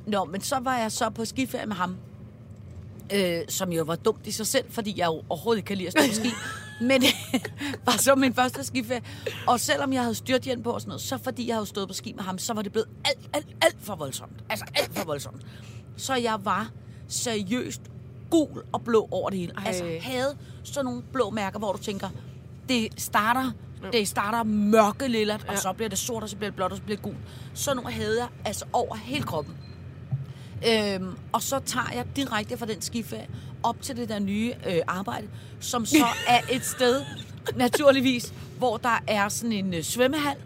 Speaker 4: Nå, men så var jeg så på skiferie med ham, øh, som jo var dumt i sig selv, fordi jeg jo overhovedet ikke kan lide at stå på ski. [LAUGHS] men [LAUGHS] var så min første skiferie. Og selvom jeg havde styrthjelm på og sådan noget, så fordi jeg havde stået på ski med ham, så var det blevet alt, alt, alt for voldsomt. Altså alt for voldsomt. Så jeg var seriøst gul og blå over det hele. Ej. Altså havde sådan nogle blå mærker, hvor du tænker, det starter, det starter mørke lilla, og
Speaker 5: Ja.
Speaker 4: så bliver det sort, og så bliver det blåt, og så bliver det gult. Sådan nogle havde jeg altså over hele kroppen. Øhm, og så tager jeg direkte fra den skiferie op til det der nye øh, arbejde, som så [LAUGHS] er et sted, naturligvis, hvor der er sådan en øh, svømmehal.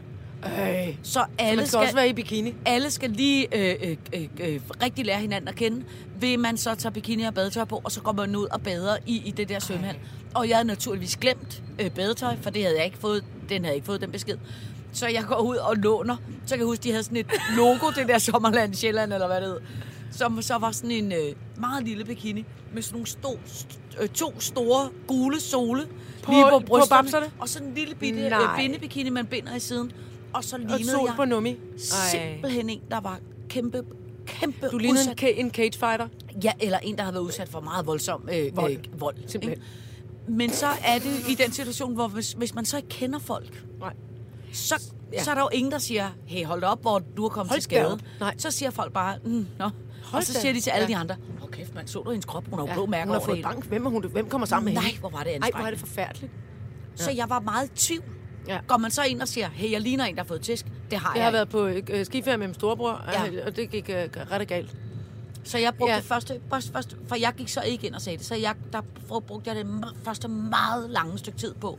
Speaker 5: Øh.
Speaker 4: Så alle
Speaker 5: Man skal også være i bikini.
Speaker 4: alle skal lige øh, øh, øh, øh, rigtig lære hinanden at kende. Vil man så tage bikini og badetøj på, og så går man ud og bader i, i det der svømmehal. Og jeg havde naturligvis glemt øh, badetøj, for det havde jeg ikke fået, den havde jeg ikke fået den besked. Så jeg går ud og låner. Så kan jeg huske, de havde sådan et logo, det der Sommerland Sjælland, eller hvad det hed. Som så var sådan en øh, meget lille bikini, med sådan nogle sto, st, øh, to store gule sole
Speaker 5: På-
Speaker 4: lige på
Speaker 5: på
Speaker 4: brysterne.
Speaker 5: bamserne?
Speaker 4: og så en lille bitte øh, bindebikini, man binder i siden. Og så
Speaker 5: Og
Speaker 4: lignede
Speaker 5: sol
Speaker 4: jeg
Speaker 5: på nummi.
Speaker 4: simpelthen en, der var kæmpe, kæmpe
Speaker 5: Du lignede
Speaker 4: udsat.
Speaker 5: en cage fighter.
Speaker 4: Ja, eller en, der har været udsat for meget voldsom øh,
Speaker 5: Vold.
Speaker 4: Øh, vold
Speaker 5: Simpelthen.
Speaker 4: ikke? Men så er det i den situation, hvor hvis, hvis man så ikke kender folk,
Speaker 5: Nej.
Speaker 4: så, ja.
Speaker 5: Ja.
Speaker 4: så er der jo ingen, der siger, hey, hold op, hvor du er kommet
Speaker 5: Hold
Speaker 4: til skade.
Speaker 5: Nej.
Speaker 4: Så siger folk bare, mm, nå. og så siger de til alle
Speaker 5: Ja.
Speaker 4: de andre, oh, kæft, man, så du hendes krop, hun har jo blå mærker
Speaker 5: hun har
Speaker 4: over
Speaker 5: fået
Speaker 4: det hele."
Speaker 5: bank. Hvem, er hun, hvem kommer sammen med
Speaker 4: Nej,
Speaker 5: hende?
Speaker 4: hvor var det
Speaker 5: Ej, hvor er
Speaker 4: anstrengende.
Speaker 5: det forfærdeligt.
Speaker 4: Så jeg var meget i tvivl.
Speaker 5: Ja.
Speaker 4: Går man så ind og siger, hey, jeg ligner en, der har fået tæsk? Det har jeg,
Speaker 5: Jeg har
Speaker 4: ikke.
Speaker 5: været på øh, skiferie med min storebror,
Speaker 4: Ja.
Speaker 5: og det gik øh, ret galt.
Speaker 4: Så jeg brugte ja. Det første, først, først, for jeg gik så ikke ind og sagde det, så jeg, der brugte jeg det første meget lange stykke tid på.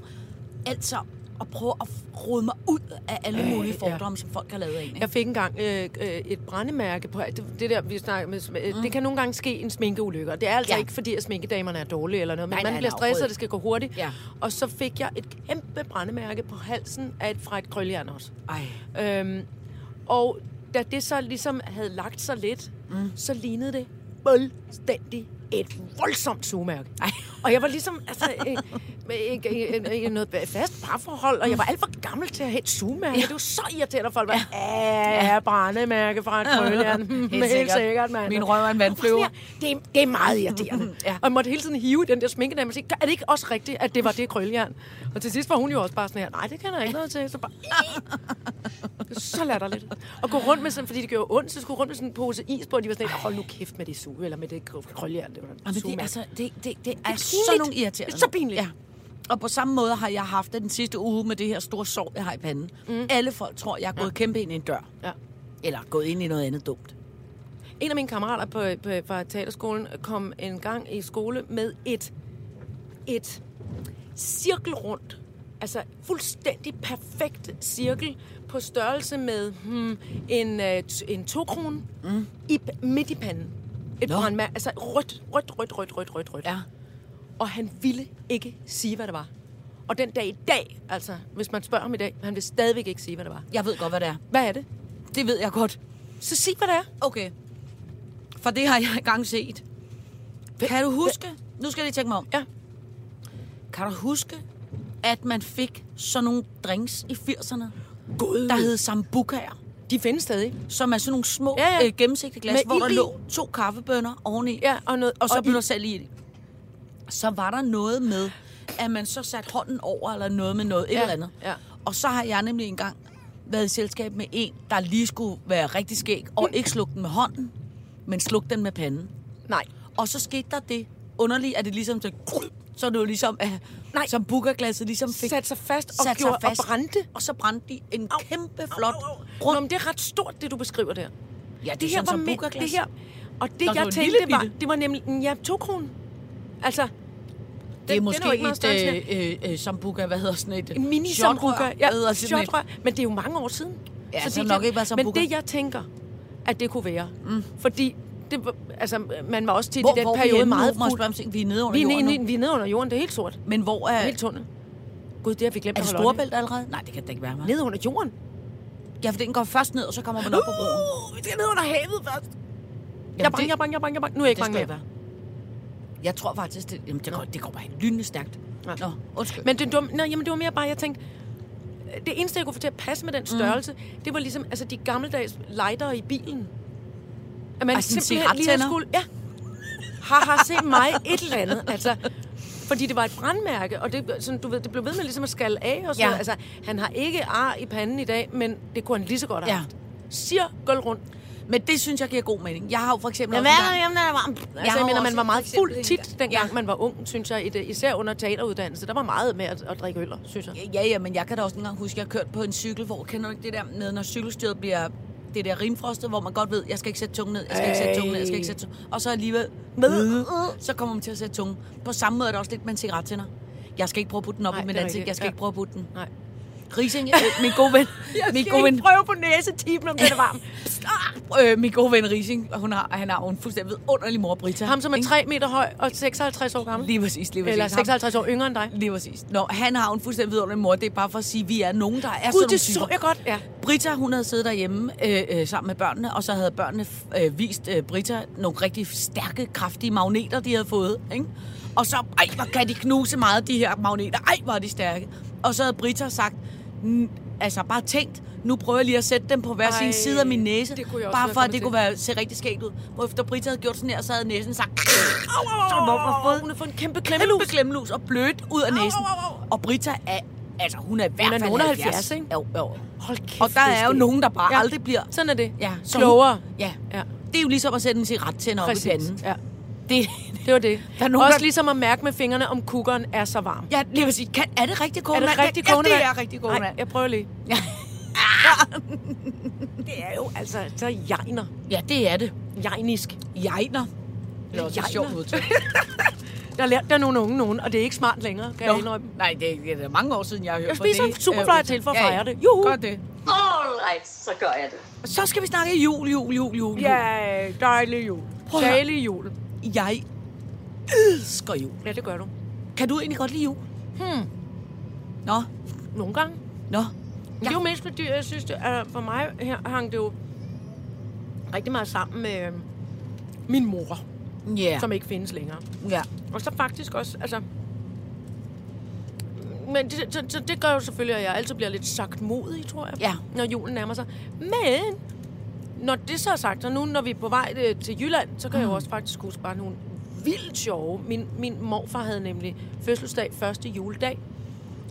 Speaker 4: Altså at prøve at rode mig ud af alle
Speaker 5: Øh,
Speaker 4: mulige
Speaker 5: ja.
Speaker 4: fordomme, som folk har lavet af en. ikke?
Speaker 5: Jeg fik engang øh, øh, et brændemærke på det, det der, vi snakker med. Mm. Det kan nogle gange ske en sminkeulykke, og det er altså
Speaker 4: Ja.
Speaker 5: ja. ikke fordi, at sminkedamerne er dårlige eller noget, men
Speaker 4: Nej,
Speaker 5: man
Speaker 4: nej,
Speaker 5: bliver
Speaker 4: nej,
Speaker 5: stresset, og det skal gå hurtigt.
Speaker 4: Ja.
Speaker 5: Og så fik jeg et kæmpe brændemærke på halsen af et, fra et krøljern også.
Speaker 4: Ej.
Speaker 5: Øhm, og da det så ligesom havde lagt sig lidt, mm. så lignede det fuldstændig et voldsomt sugemærke.
Speaker 4: Ej.
Speaker 5: Og jeg var ligesom, altså, ikke noget fast parforhold, og jeg var alt for gammel til at have et sugemærke. Ja. Det var så irriterende, at folk var, ja, brændemærke fra et krøljern. [LAUGHS] Helt, Helt
Speaker 4: sikkert.
Speaker 5: sikkert, mand.
Speaker 4: Min røv er en vandflyver.
Speaker 5: Det, er- det er meget irriterende. [LAUGHS]
Speaker 4: Ja.
Speaker 5: Og jeg måtte hele tiden hive i den der sminkedame og sige, er det ikke også rigtigt, at det var det krøljern? Og til sidst var hun jo også bare sådan her, nej, det kan jeg ikke noget til. Så bare, det er så latterligt. Og gå rundt med sådan, fordi det gjorde ondt, så skulle rundt med sådan en pose is på, og de var sådan, lidt, hold nu kæft med det suge, eller med det krøljern. Det var
Speaker 4: Jamen, det, altså, det, det, det er,
Speaker 5: er
Speaker 4: så
Speaker 5: pinligt.
Speaker 4: nogle irriterende.
Speaker 5: Det er så pinligt.
Speaker 4: Ja. Og på samme måde har jeg haft det den sidste uge med det her store sår, jeg har i panden. Mm. Alle folk tror, jeg er gået ja. kæmpe ind i en dør.
Speaker 5: Ja.
Speaker 4: Eller gået ind i noget andet dumt.
Speaker 5: En af mine kammerater på, på, fra teaterskolen kom en gang i skole med et, et cirkelrundt, altså fuldstændig perfekt cirkel på størrelse med hmm, en, øh, en to krone mm. i, midt i panden. Et
Speaker 4: Nå.
Speaker 5: brandmærke, altså rødt, rødt, rødt, rødt, rødt, rødt, rødt.
Speaker 4: Ja.
Speaker 5: Og han ville ikke sige, hvad det var. Og den dag i dag, altså, hvis man spørger ham i dag, han vil stadigvæk ikke sige, hvad det var.
Speaker 4: Jeg ved godt, hvad det er.
Speaker 5: Hvad er det?
Speaker 4: Det ved jeg godt.
Speaker 5: Så sig, hvad det er.
Speaker 4: Okay. For det har jeg engang set. Kan du huske? Nu skal jeg lige tænke mig om.
Speaker 5: Ja.
Speaker 4: Kan du huske, at man fik sådan nogle drinks i 80'erne,
Speaker 5: God.
Speaker 4: der hed sambucaer?
Speaker 5: De findes stadig.
Speaker 4: Som er sådan nogle små
Speaker 5: Ja, ja.
Speaker 4: øh, gennemsigtige glas,
Speaker 5: Med
Speaker 4: hvor der
Speaker 5: i.
Speaker 4: lå to kaffebønner oveni.
Speaker 5: Ja, og, noget,
Speaker 4: og så blev der selv i det. Så var der noget med, at man så satte hånden over, eller noget med noget, et
Speaker 5: Ja,
Speaker 4: eller andet.
Speaker 5: ja.
Speaker 4: Og så har jeg nemlig engang været i selskab med en, der lige skulle være rigtig skæg, og ikke slukke den med hånden, men slukke den med panden.
Speaker 5: Nej.
Speaker 4: Og så skete der det underligt, at det ligesom så, så det var ligesom, at,
Speaker 5: Nej.
Speaker 4: som bookerglasset ligesom fik
Speaker 5: Sat sig fast og,
Speaker 4: sat sig
Speaker 5: gjorde,
Speaker 4: fast.
Speaker 5: og brændte.
Speaker 4: Og så brændte de en
Speaker 5: Au.
Speaker 4: kæmpe
Speaker 5: Au,
Speaker 4: flot
Speaker 5: au, au. Nå,
Speaker 4: rund.
Speaker 5: men det er ret stort, det du beskriver der.
Speaker 4: Ja, det er
Speaker 5: det her
Speaker 4: sådan
Speaker 5: var
Speaker 4: som
Speaker 5: med, det her. Og det,
Speaker 4: Nå, det
Speaker 5: jeg
Speaker 4: var
Speaker 5: tænkte, det var, det var nemlig, ja, to kroner. Altså,
Speaker 4: Det er
Speaker 5: den
Speaker 4: måske
Speaker 5: jo meget
Speaker 4: et øh, øh, øh, sambuca, hvad hedder sådan et?
Speaker 5: En mini sambuca.
Speaker 4: hvad hedder sådan et?
Speaker 5: Men det er jo mange år siden.
Speaker 4: Ja, så
Speaker 5: det-
Speaker 4: nok ikke været
Speaker 5: Men
Speaker 4: sambuca.
Speaker 5: det, jeg tænker, at det kunne være. Mm. Fordi det, var- altså, man var også tit
Speaker 4: Hvor,
Speaker 5: i den
Speaker 4: hvor er
Speaker 5: periode meget
Speaker 4: jeg
Speaker 5: fuld.
Speaker 4: ting? Vi er nede under
Speaker 5: Vi er,
Speaker 4: jorden
Speaker 5: nede,
Speaker 4: nu.
Speaker 5: vi er nede under jorden, det er helt sort.
Speaker 4: Men hvor er...
Speaker 5: Helt tunnel. Gud, det har vi glemt
Speaker 4: Er det Storebælt allerede? Nej, det kan det ikke være, hva'?
Speaker 5: Nede under jorden?
Speaker 4: Ja, for den går først ned, og så kommer man op på broen.
Speaker 5: Uh, vi skal ned under havet først. Jeg
Speaker 4: Jamen,
Speaker 5: bang,
Speaker 4: det-
Speaker 5: jeg bang, jeg bang, jeg bang. Nu er jeg ikke bange mere.
Speaker 4: være. Jeg tror faktisk, det, jamen, det, går, det går bare lynende stærkt.
Speaker 5: Ja.
Speaker 4: Nå, undskyld.
Speaker 5: Men det, det, var, nej, jamen, det var mere bare, jeg tænkte, det eneste, jeg kunne få til at passe med den størrelse, mm. det var ligesom altså, de gammeldags lighter i bilen. At man
Speaker 4: Ej, sådan
Speaker 5: simpelthen lige
Speaker 4: cigarettænder?
Speaker 5: skulle... Ja. Har, har set mig et eller andet. Altså, fordi det var et brandmærke, og det, sådan, du ved, det blev ved med ligesom at skalle af. Og så,
Speaker 4: Ja.
Speaker 5: altså, han har ikke ar i panden i dag, men det kunne han lige så godt have
Speaker 4: Ja.
Speaker 5: haft. Cirkel rundt.
Speaker 4: Men det synes jeg giver god mening. Jeg har jo for eksempel også
Speaker 5: hvad er jamen, der er varmt? Altså,
Speaker 4: har
Speaker 5: jeg mener, man var meget fuld tit,
Speaker 4: gang-
Speaker 5: dengang
Speaker 4: Ja.
Speaker 5: man var ung, synes jeg. Især under teateruddannelse. Der var meget med at, at drikke øl, synes jeg.
Speaker 4: Ja, ja, men jeg kan da også engang huske, at jeg har kørt på en cykel, hvor kender du ikke det der med, når cykelstyret bliver det der rimfrostet, hvor man godt ved, jeg skal ikke sætte tungen ned, jeg skal ikke sætte tungen ned, jeg skal ikke sætte tungen Og så alligevel, med, så kommer man til at sætte tungen. På samme måde er det også lidt med en cigarettænder. Jeg skal ikke prøve at putte den op
Speaker 5: Nej,
Speaker 4: i
Speaker 5: er
Speaker 4: ansigt, jeg skal ikke prøve at putte den.
Speaker 5: Nej.
Speaker 4: Rising, øh, min gode ven, [LAUGHS] min gode ven,
Speaker 5: prøve på næsetipen, om den er varm. [LAUGHS]
Speaker 4: øh, min gode ven Rising, og hun har, han har en fuldstændig vidunderlig mor, Britta.
Speaker 5: Ham, som er
Speaker 4: Ikke?
Speaker 5: 3 meter høj og 56 år gammel.
Speaker 4: Lige præcis, lige præcis.
Speaker 5: Eller
Speaker 4: Ham-
Speaker 5: 56 år yngre end dig.
Speaker 4: Lige præcis. Nå, han har en fuldstændig vidunderlig mor. Det er bare for at sige, at vi er nogen, der er sådan
Speaker 5: Gud,
Speaker 4: nogle
Speaker 5: det så jeg godt. Ja.
Speaker 4: Britta, hun havde siddet derhjemme øh, øh, sammen med børnene, og så havde børnene øh, vist øh, Britta nogle rigtig stærke, kraftige magneter, de havde fået. Ikke? Og så, ej, hvor kan de knuse meget, de her magneter. Ej, hvor er de stærke. Og så havde Britta sagt, "Mm, altså bare tænkt, nu prøver jeg lige at sætte dem på hver sin
Speaker 5: Ej,
Speaker 4: side af min næse, bare for at det
Speaker 5: til.
Speaker 4: kunne være, se rigtig skægt ud. Hvor efter Britta havde gjort sådan her, så havde næsen sagt,
Speaker 5: Au, au,
Speaker 4: så
Speaker 5: au, au,
Speaker 4: fået
Speaker 5: Hun har fået en kæmpe
Speaker 4: klemmelus.
Speaker 5: klemmelus.
Speaker 4: klemmelus og blødt ud af næsen. Og Britta er, altså hun er i hvert
Speaker 5: er
Speaker 4: fald
Speaker 5: nogen af
Speaker 4: 70.
Speaker 5: 70, ikke?
Speaker 4: Jo, jo.
Speaker 5: Hold kæft,
Speaker 4: Og der er jo nogen, der bare
Speaker 5: Ja.
Speaker 4: aldrig bliver
Speaker 5: Sådan er det.
Speaker 4: Ja,
Speaker 5: Klogere.
Speaker 4: Hun, ja.
Speaker 5: Ja.
Speaker 4: Det er jo ligesom at sætte en cigarettænder op i panden.
Speaker 5: Ja.
Speaker 4: Det,
Speaker 5: Det var det.
Speaker 4: Der er nogen,
Speaker 5: Også
Speaker 4: der-
Speaker 5: ligesom at mærke med fingrene, om kukkeren er så varm.
Speaker 4: ja, lige vil sige, kan, er det rigtig
Speaker 5: Er
Speaker 4: kogende?
Speaker 5: det
Speaker 4: vand?
Speaker 5: rigtig
Speaker 4: ja,
Speaker 5: kogende
Speaker 4: det
Speaker 5: vand?
Speaker 4: er rigtig kogende.
Speaker 5: Nej, jeg prøver lige.
Speaker 4: Ja. [LAUGHS]
Speaker 5: Det er jo altså så jegner.
Speaker 4: ja, det er det.
Speaker 5: Jegnisk.
Speaker 4: Jegner. Det er også et sjovt udtryk. [LAUGHS]
Speaker 5: Jeg har lært der nogle unge nogen, og det er ikke smart længere, kan jeg indrømme.
Speaker 4: Nej, det er, det er mange år siden, jeg har hørt
Speaker 5: Jeg
Speaker 4: på
Speaker 5: spiser
Speaker 4: det.
Speaker 5: en superfly
Speaker 4: øh,
Speaker 5: til for at
Speaker 4: ja, ja.
Speaker 5: fejre det. Juhu.
Speaker 4: Godt det.
Speaker 3: All right, så gør jeg det.
Speaker 4: Så skal vi snakke jul, jul, jul, jul.
Speaker 5: Ja, dejlig jul. Dejlig jul.
Speaker 4: Jeg elsker jul.
Speaker 5: Ja, det gør du.
Speaker 4: Kan du egentlig godt lide jul?
Speaker 5: Hmm.
Speaker 4: Nå,
Speaker 5: Nogle gange.
Speaker 4: nå.
Speaker 5: Men det er jo mest fordi, jeg synes, det, at for mig her hang det jo rigtig meget sammen med øh, min mor,
Speaker 4: Ja.
Speaker 5: yeah. som ikke findes længere.
Speaker 4: ja.
Speaker 5: Og så faktisk også, altså... Men det, så, så det gør jo selvfølgelig, at jeg altid bliver lidt sagt modig, tror jeg.
Speaker 4: Ja.
Speaker 5: Når julen nærmer sig. Men, når det så er sagt, og nu når vi er på vej øh, til Jylland, så kan mm. jeg jo også faktisk huske bare nogle vildt sjove. Min, min morfar havde nemlig fødselsdag første juledag.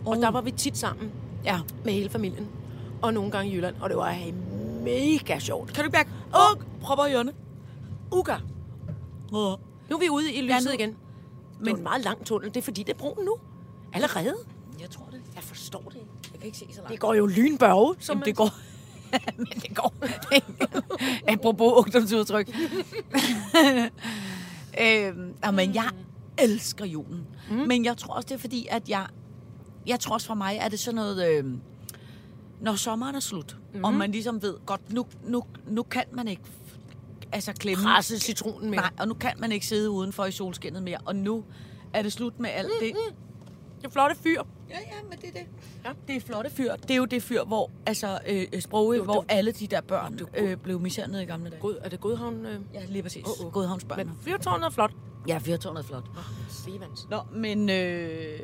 Speaker 5: Og
Speaker 4: Oh.
Speaker 5: der var vi tit sammen
Speaker 4: Ja.
Speaker 5: med hele familien. Og nogle gange i Jylland. Og det var mega sjovt.
Speaker 4: Kan du ikke mærke? Åh, oh, propper i hjørnet.
Speaker 5: Uga.
Speaker 4: Oh.
Speaker 5: Nu er vi ude i lyset
Speaker 4: Ja, nu-
Speaker 5: igen. Men det er en meget lang tunnel. Det er fordi, det er broen nu. Allerede.
Speaker 4: Jeg tror det.
Speaker 5: Jeg forstår det ikke.
Speaker 4: Jeg kan ikke se så langt.
Speaker 5: Det går jo lynbørge, som
Speaker 4: Jamen,
Speaker 5: man
Speaker 4: det går. [LAUGHS] Men det går. Apropos ungdomsudtryk. [LAUGHS] øhm, jamen, jeg elsker julen. Mm. Men jeg tror også, det er fordi, at jeg... Jeg tror også for mig, er det sådan noget... Øh, når sommeren er slut, mm. og man ligesom ved, godt, nu, nu, nu kan man ikke altså klemme...
Speaker 5: Presse citronen mere.
Speaker 4: Nej, og nu kan man ikke sidde udenfor i solskinnet mere. Og nu er det slut med alt det.
Speaker 5: Det er flotte fyr.
Speaker 4: Ja, ja, men det er det. Ja. Det er flotte fyr. Det er jo det fyr, hvor, altså, øh, sproget,
Speaker 5: Jo,
Speaker 4: hvor
Speaker 5: det-
Speaker 4: alle de der børn
Speaker 5: det
Speaker 4: øh, blev mishandlet i gamle dage.
Speaker 5: God, er det Godhavn? Øh?
Speaker 4: Ja, lige præcis.
Speaker 5: Åh, åh.
Speaker 4: Godhavnsbørn.
Speaker 5: Men fyrtårnet er flot.
Speaker 4: Ja, fyrtårnet er flot.
Speaker 5: Sevands.
Speaker 4: Nå, men, øh,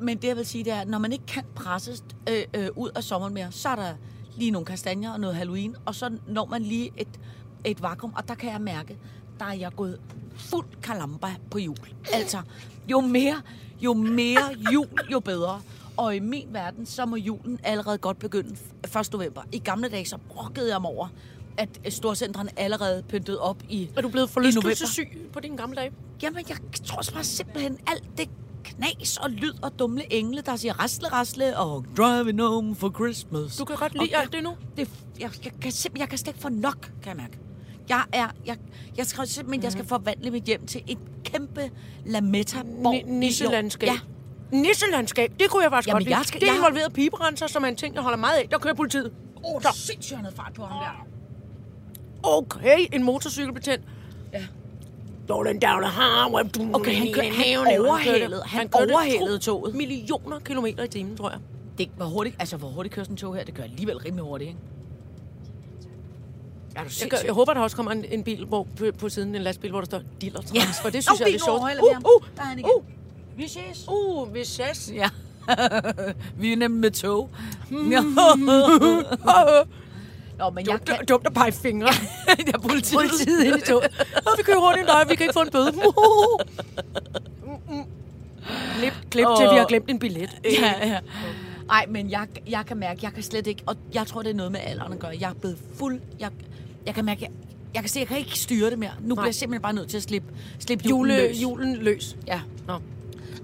Speaker 4: men det jeg vil sige, det er, at når man ikke kan presses øh, øh, ud af sommeren mere, så er der lige nogle kastanjer og noget Halloween, og så når man lige et, et vakuum, og der kan jeg mærke, der er jeg gået fuld kalamba på jul. Altså, jo mere, jo mere jul, jo bedre. Og i min verden, så må julen allerede godt begynde 1. november. I gamle dage, så brokkede jeg mig over, at storcentrene allerede pyntede op i
Speaker 5: Er du blevet forlystelsessyg på dine gamle dage?
Speaker 4: Jamen, jeg tror bare simpelthen, alt det knas og lyd og dumle engle, der siger rasle, rasle og driving home for Christmas.
Speaker 5: Du kan godt lide
Speaker 4: Og-
Speaker 5: alt det nu?
Speaker 4: Det, jeg, jeg, kan simpelthen, jeg kan slet ikke få nok, kan jeg mærke. Jeg er, jeg, jeg skal simpelthen, jeg skal
Speaker 5: Mhm.
Speaker 4: forvandle mit hjem til et kæmpe lametta-borg.
Speaker 5: Ni- Nisselandskab.
Speaker 4: Ja,
Speaker 5: Nisselandskab, det kunne jeg faktisk
Speaker 4: Jamen,
Speaker 5: godt lide.
Speaker 4: jeg skal-
Speaker 5: det er
Speaker 4: jeg-
Speaker 5: involveret piberenser, som er en ting, jeg holder meget af. Der kører politiet.
Speaker 4: Åh, oh, sindssygt, han havde fart på ham der.
Speaker 5: Okay, en motorcykelbetjent.
Speaker 4: Ja.
Speaker 5: Rolling down the highway.
Speaker 4: Okay, han, kør, han overhalede, han
Speaker 5: kørte
Speaker 4: overhalede
Speaker 5: to
Speaker 4: toget.
Speaker 5: millioner kilometer i timen, tror jeg.
Speaker 4: Det var hurtigt, altså hvor hurtigt kører sådan en tog her? Det kører alligevel rimelig hurtigt, ikke? Er du
Speaker 5: Jeg, jeg håber, der også kommer en, en bil hvor, på, på siden, en lastbil, hvor der står Diller
Speaker 4: Ja.
Speaker 5: For det synes
Speaker 4: Nå,
Speaker 5: jeg er sjovt. Uh, uh,
Speaker 4: Der er han igen.
Speaker 5: uh,
Speaker 4: Vi ses.
Speaker 5: uh, vi ses.
Speaker 4: Ja. [LAUGHS] vi er nemlig med tog. [LAUGHS] Nå, men jeg kan...
Speaker 5: dumt at pege fingre.
Speaker 4: Jeg [LAUGHS] er politiet.
Speaker 5: Politiet ind i toget. Åh, vi kører hurtigt, nej, vi kan ikke få en bøde. klip, klip til, vi har glemt en billet.
Speaker 4: Ja, ja. Ej, men jeg, jeg kan mærke, jeg kan slet ikke... Og jeg tror, det er noget med alderen at gøre. Jeg er blevet fuld... Jeg, jeg kan mærke, jeg, jeg kan se, jeg kan ikke styre det mere. Nu bliver jeg simpelthen bare nødt til at slippe, slippe julen
Speaker 5: Jule,
Speaker 4: løs.
Speaker 5: julen løs.
Speaker 4: Ja.
Speaker 5: Nå.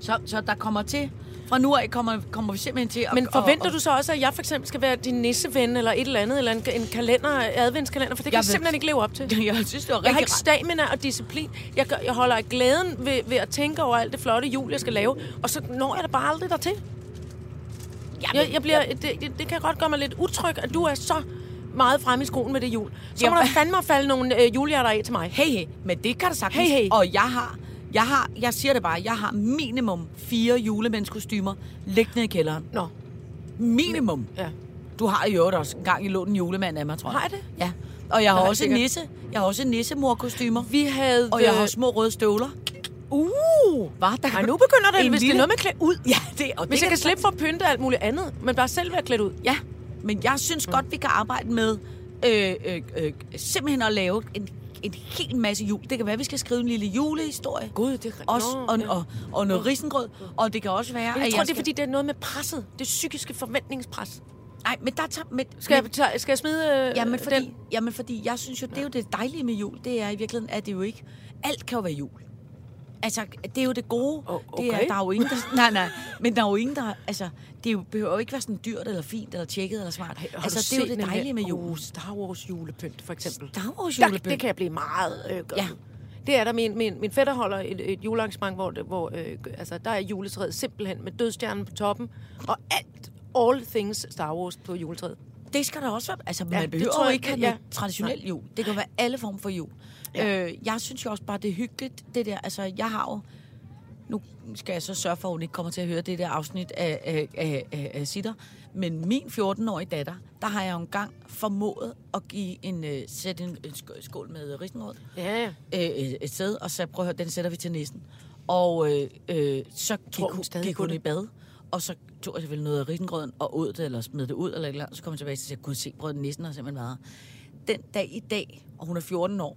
Speaker 4: Så, så der kommer til... Fra nu af kommer, kommer vi simpelthen til at...
Speaker 5: Men forventer
Speaker 4: og,
Speaker 5: du så også, at jeg for eksempel skal være din nisseven, eller et eller andet, eller en, en kalender, adventskalender? For det kan jeg,
Speaker 4: Jeg
Speaker 5: jeg simpelthen ikke leve op til.
Speaker 4: og, [LAUGHS] jeg synes, det var
Speaker 5: Jeg har
Speaker 4: rigtig
Speaker 5: ikke stamina og disciplin. Jeg, jeg holder af glæden ved, ved at tænke over alt det flotte jul, jeg skal lave. Og så når jeg det bare aldrig dertil. Jeg, jeg bliver, det, det, det kan godt gøre mig lidt utryg, at du er så meget fremme i skoen med det jul. Så må
Speaker 4: Jamen.
Speaker 5: der fandme falde nogle øh, julehjerter af til mig.
Speaker 4: Hey, hey, men det kan der sagtens.
Speaker 5: Hey, hey.
Speaker 4: Og jeg har, jeg har, jeg siger det bare, jeg har minimum fire julemandskostymer liggende i kælderen.
Speaker 5: Nå,
Speaker 4: Minimum.
Speaker 5: ja.
Speaker 4: Du har i øvrigt også engang i lånt en julemand af mig, tror jeg.
Speaker 5: Har jeg det?
Speaker 4: Ja. Og jeg har også
Speaker 5: sikkert.
Speaker 4: nisse. Jeg har også nissemor-kostymer.
Speaker 5: Vi havde...
Speaker 4: Og jeg har små røde støvler.
Speaker 5: Uh!
Speaker 4: Var der?
Speaker 5: Ej, nu begynder det,
Speaker 4: En
Speaker 5: hvis det
Speaker 4: lille-
Speaker 5: er noget med klædt ud.
Speaker 4: Ja, det, og
Speaker 5: Hvis
Speaker 4: det
Speaker 5: jeg kan slippe for at pynte og alt muligt andet, men bare selv være klædt ud.
Speaker 4: Ja, men jeg synes godt, vi kan arbejde med øh, øh, øh, simpelthen at lave en, en hel masse jul. Det kan være, at vi skal skrive en lille julehistorie.
Speaker 5: Gud, det er
Speaker 4: Også, og,
Speaker 5: ja.
Speaker 4: og, og noget risengrød. Og det kan også være,
Speaker 5: jeg
Speaker 4: at
Speaker 5: tror,
Speaker 4: jeg
Speaker 5: det er,
Speaker 4: skal...
Speaker 5: fordi det er noget med presset. Det psykiske forventningspres.
Speaker 4: Nej, men der tager... Men,
Speaker 5: Skal,
Speaker 4: men,
Speaker 5: jeg, skal jeg smide øh,
Speaker 4: jamen, fordi,
Speaker 5: den?
Speaker 4: jamen, fordi jeg synes jo, det er jo det dejlige med jul. Det er i virkeligheden, at det jo ikke... Alt kan jo være jul. Altså, det er jo det gode.
Speaker 5: Åh,
Speaker 4: Det er,
Speaker 5: okay.
Speaker 4: der er jo ingen, der... [LAUGHS] Nej, nej. Men der er jo ingen, der... Altså, det jo, behøver jo ikke være sådan dyrt eller fint eller tjekket eller smart.
Speaker 5: Du
Speaker 4: altså, det er jo det dejlige med
Speaker 5: der-
Speaker 4: jul.
Speaker 5: Oh, Star Wars julepynt, for eksempel.
Speaker 4: Star Wars
Speaker 5: Der,
Speaker 4: julepynt.
Speaker 5: det kan jeg blive meget øh, godt.
Speaker 4: Ja.
Speaker 5: Det er der. Min, min, min fætter holder et, et julearrangement, hvor, det- hvor øh, altså, der er juletræet simpelthen med dødstjernen på toppen, og alt, all things Star Wars på juletræet.
Speaker 4: Det skal der også være. Altså,
Speaker 5: Ja,
Speaker 4: man behøver jo ikke have
Speaker 5: ja.
Speaker 4: traditionel jul. Det kan være alle former for jul. Ja. Øh, jeg synes jo også bare, det er hyggeligt, det der. Altså, jeg har jo... Nu skal jeg så sørge for, at hun ikke kommer til at høre det der afsnit af, af, af, af, af Sitter. Men min 14-årige datter, der har jeg jo engang formået at give en, øh, sætte en, en sk- skål med risengrød
Speaker 5: Ja, ja.
Speaker 4: øh, et sted, og så prøv at høre, den sætter vi til næsten. Og øh, øh, så gik,
Speaker 5: Tror hun
Speaker 4: gik hun i bad, og så tog jeg selvfølgelig noget af risengrøden og åd det, eller smed det ud, eller, eller så kom jeg tilbage og sagde, gud se, prøv nissen har simpelthen været her." Den dag i dag, og hun er 14 år,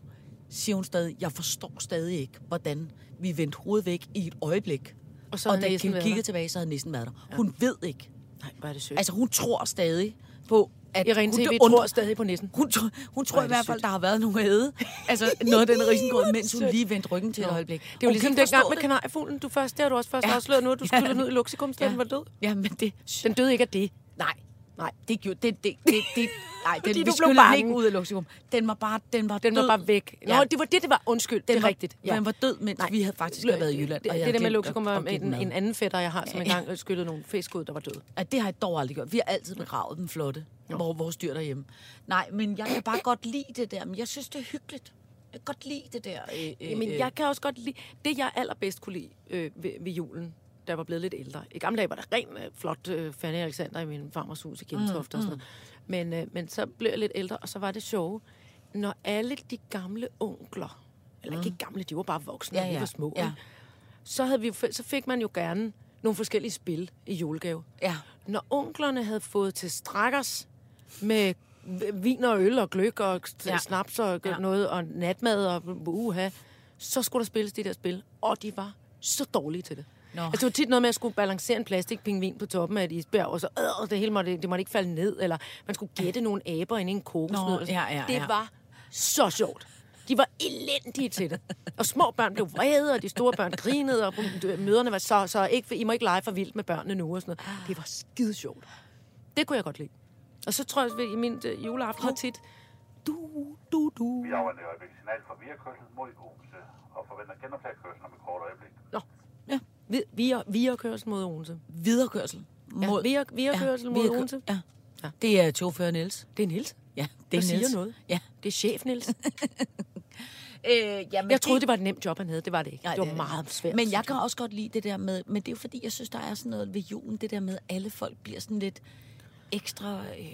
Speaker 4: siger hun stadig, jeg forstår stadig ikke, hvordan vi vendte hovedet væk i et øjeblik.
Speaker 5: Og så
Speaker 4: og da hun kiggede tilbage, så havde nissen været der. Ja. Hun ved ikke.
Speaker 5: Nej, hvor er det sødt.
Speaker 4: Altså, hun tror stadig på, at...
Speaker 5: Irene
Speaker 4: hun,
Speaker 5: TV
Speaker 4: undrer-
Speaker 5: tror stadig på nissen.
Speaker 4: hun, tror, hun tror i hvert fald, der har været nogle æde. [LAUGHS] Altså noget af den risengrød, mens hun lige vendte ryggen til et øjeblik.
Speaker 5: Det er jo ligesom dengang med kanariefuglen. Du først, det har du også først
Speaker 4: Ja.
Speaker 5: afsløret nu, at du [LAUGHS]
Speaker 4: Ja.
Speaker 5: skulle ned i Luxikum, ja. var død.
Speaker 4: Ja, men det...
Speaker 5: Den døde ikke af det.
Speaker 4: Nej,
Speaker 5: Nej.
Speaker 4: det gjorde... Det, det, det, det, nej,
Speaker 5: Fordi
Speaker 4: den,
Speaker 5: du
Speaker 4: vi
Speaker 5: blev
Speaker 4: den
Speaker 5: bange.
Speaker 4: ikke ud af Luxikum. Den var bare... Den var
Speaker 5: Den
Speaker 4: død.
Speaker 5: var bare væk. Nå,
Speaker 4: Ja.
Speaker 5: det var det, det var. Undskyld, det
Speaker 4: Den
Speaker 5: er
Speaker 4: var,
Speaker 5: rigtigt.
Speaker 4: Ja. Den var død, mens Nej. vi havde faktisk havde været i Jylland.
Speaker 5: Det,
Speaker 4: jeg
Speaker 5: det der med Luxikum var en, en anden fætter, jeg har, som engang skyllede nogle fisk ud, der var døde.
Speaker 4: Ja, det har jeg dog aldrig gjort. Vi har altid begravet den flotte, hvor vores dyr derhjemme. Nej, men jeg kan bare godt lide det der. Men jeg synes, det er hyggeligt. Jeg kan godt lide det der. Øh, øh,
Speaker 5: Men
Speaker 4: øh,
Speaker 5: jeg kan også godt lide... Det, jeg allerbedst kunne lide øh, ved, ved julen, da jeg var blevet lidt ældre. I gamle dage var der ren øh, flot øh, Fanny Alexander i min farmers hus i Gentofte mm, og sådan noget. Men, øh, men så blev jeg lidt ældre, og så var det sjove, når alle de gamle onkler, eller ikke gamle, de var bare voksne,
Speaker 4: Ja,
Speaker 5: ja, de var små,
Speaker 4: Ja.
Speaker 5: så, havde vi, så fik man jo gerne nogle forskellige spil i julegave.
Speaker 4: Ja.
Speaker 5: Når onklerne havde fået til strakkers med vin og øl og gløk og
Speaker 4: Ja.
Speaker 5: snaps og
Speaker 4: Ja.
Speaker 5: ja. noget og natmad og uha, så skulle der spilles de der spil. Og de var så dårlige til det.
Speaker 4: Nå.
Speaker 5: Altså, det var tit noget med, at jeg skulle balancere en plastikpingvin på toppen af et isbjerg, og så øh, det hele måtte, det måtte ikke falde ned, eller man skulle gætte nogle aber ind i en kokosnød.
Speaker 4: Nå, ja, ja,
Speaker 5: det
Speaker 4: ja.
Speaker 5: var så sjovt. De var elendige til det. Og små børn blev vrede, og de store børn grinede, og møderne var så, så ikke, I må ikke lege for vildt med børnene nu og sådan noget. Det var skide sjovt. Det kunne jeg godt lide. Og så tror jeg, at i min øh, juleaften var tit, du, du, du.
Speaker 6: Vi afventer i øjeblikket signal fra Viakørsel mod Odense og forventer genoptaget kørsel om et kort øjeblik.
Speaker 5: Nå, ja. Vi, vi, er, vi er kørsel mod Odense.
Speaker 4: Viderekørsel.
Speaker 5: Ja, vi er, vi er kørsel mod
Speaker 4: viderekø-
Speaker 5: Odense.
Speaker 4: Ja.
Speaker 5: Ja.
Speaker 4: Det er chauffør Niels.
Speaker 5: Det er Niels.
Speaker 4: Ja, det
Speaker 5: Det
Speaker 4: er
Speaker 5: siger
Speaker 4: Niels.
Speaker 5: noget.
Speaker 4: Ja.
Speaker 5: Det er chef Niels. [LAUGHS]
Speaker 4: Øh, jamen,
Speaker 5: Jeg troede, det var et nemt job, han havde. Det var det ikke.
Speaker 4: Nej,
Speaker 5: det var
Speaker 4: er
Speaker 5: meget svært.
Speaker 4: Men jeg kan også godt lide det der med, men det er jo fordi, jeg synes, der er sådan noget ved julen, det der med, at alle folk bliver sådan lidt ekstra øh,